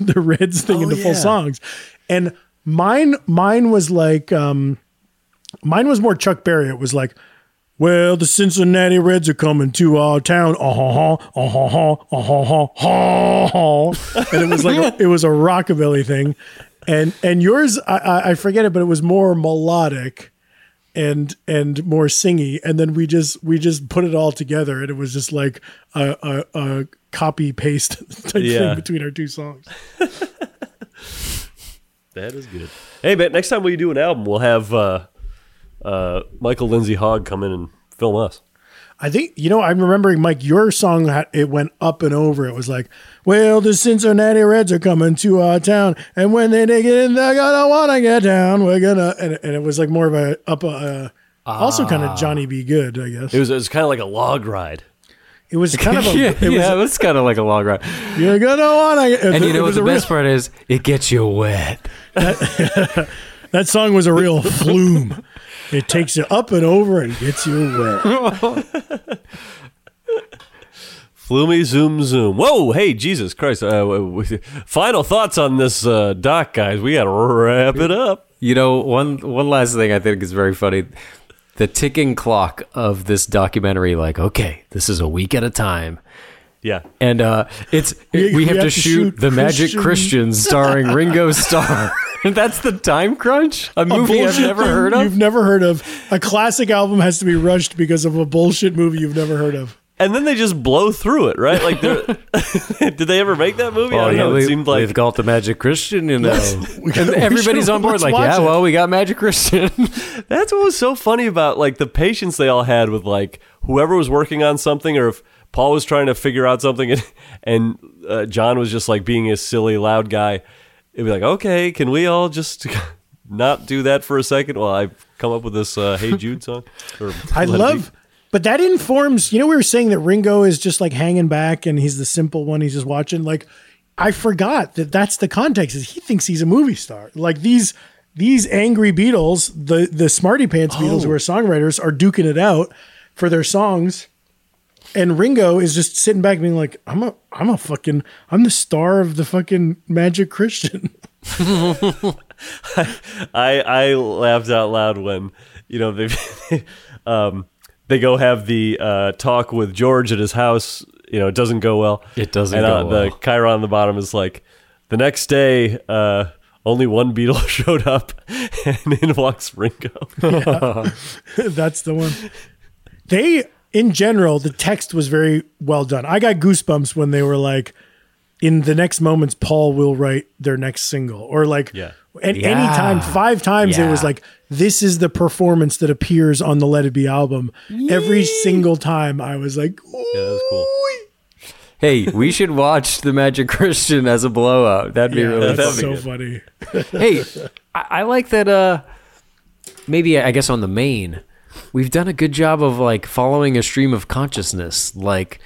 the reds thing into full songs and mine mine was like um mine was more chuck berry it was like well, the Cincinnati Reds are coming to our town. Uh huh, uh huh, uh huh, uh huh. And it was like a, it was a rockabilly thing, and and yours I, I forget it, but it was more melodic and and more singy and then we just we just put it all together and it was just like a, a, a copy paste type Yeah. thing between our two songs That is good. Hey, but next time we do an album, we'll have uh, uh, Michael Lindsay Hogg come in and film us. i think you know i'm remembering mike your song had, it went up and over it was like well the cincinnati reds are coming to our town and when they dig in they're gonna wanna get down we're gonna and, and it was like more of a up a uh, also kind of johnny b. goode i guess It was, it was kind of like a log ride. it was kind of a yeah, it was yeah, that's kind of like a log ride. you're gonna wanna get And you know what the a real- best part is? It gets you wet. That song was a real flume. It takes you up and over and gets you wet. Floomy zoom zoom. Whoa, hey, Jesus Christ. Uh, w- w- final thoughts on this uh, doc, guys. We got to wrap it up. You know, one one last thing I think is very funny. The ticking clock of this documentary, like, okay, this is a week at a time. Yeah. And uh, it's We- we, we have, have to, to shoot, shoot The Magic Christian- Christians starring Ringo Starr. and that's the time crunch? A movie I've never heard of? You've never heard of. A classic album has to be rushed because of a bullshit movie you've never heard of. And then they just blow through it, right? Like, did they ever make that movie? I Oh, don't yeah, know. we, It seemed like they've got the Magic Christian, you know. We and everybody's should- on board, like, yeah, it. well, we got Magic Christian. That's what was so funny about like the patience they all had with like whoever was working on something, or if Paul was trying to figure out something, and, and uh, John was just like being a silly loud guy. It'd be like, okay, can we all just not do that for a second while I come up with this uh, "Hey Jude" song? Or I Let It Be? love, but that informs. You know, we were saying that Ringo is just like hanging back and he's the simple one. He's just watching. Like, I forgot that that's the context. Is he thinks he's a movie star? Like these these angry Beatles, the the smarty pants Beatles who are songwriters, are duking it out for their songs. And Ringo is just sitting back being like, I'm a I'm a fucking I'm the star of the fucking Magic Christian. I I laughed out loud when you know they um, they go have the uh, talk with George at his house. You know, it doesn't go well. It doesn't and, go uh, well. The Chyron on the bottom is like the next day. Uh, only one Beatle showed up, and in walks Ringo. That's the one. They, in general, the text was very well done. I got goosebumps when they were like, in the next moments, Paul will write their next single, or like, Yeah. and Yeah. anytime, five times, it was like, this is the performance that appears on the Let It Be album. Every single time, I was like, Yeah, that was cool. Hey, we should watch the Magic Christian as a blowout. That'd be Yeah, really that's funny. so funny. hey, I, I like that. Uh, maybe I guess on the main, we've done a good job of like following a stream of consciousness. Like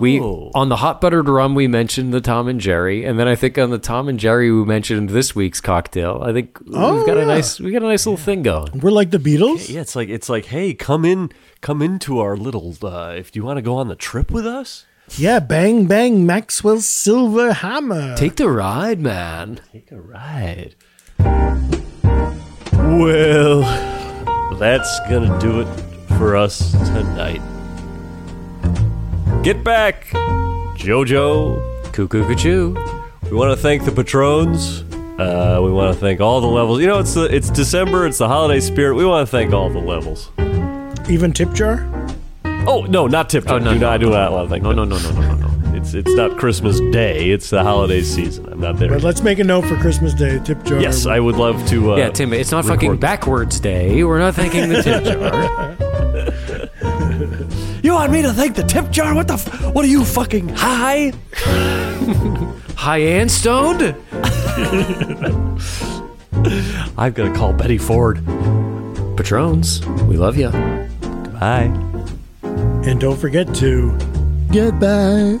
we Oh. on the hot buttered rum, we mentioned the Tom and Jerry, and then I think on the Tom and Jerry, we mentioned this week's cocktail. I think Oh, we've got yeah. a nice, we got a nice little thing going. We're like the Beatles. Yeah, it's like it's like, hey, come in, come into our little. Uh, if you want to go on the trip with us, Yeah, bang, bang, Maxwell Silver Hammer. Take the ride, man. take a ride. Well, that's gonna do it for us tonight. Get back, JoJo. Cuckoo cuckoo. We want to thank the patrons. Uh, we want to thank all the levels. You know, it's the it's December. It's the holiday spirit. We want to thank all the levels. Even tip jar? Oh no, not tip. Oh, no, do no, not, I do not want to thank. No, no, no, no, no, no, no. It's it's not Christmas Day. It's the holiday season. I'm not there. But let's make a note for Christmas Day. Tip jar. yes, I would love to. Uh, Yeah, Tim, it's not fucking record- backwards day. We're not thanking the tip jar. You want me to thank the tip jar? What the? F- what are you fucking high? High and stoned? I've got to call Betty Ford. Patrons, we love you. Goodbye. And don't forget to get back.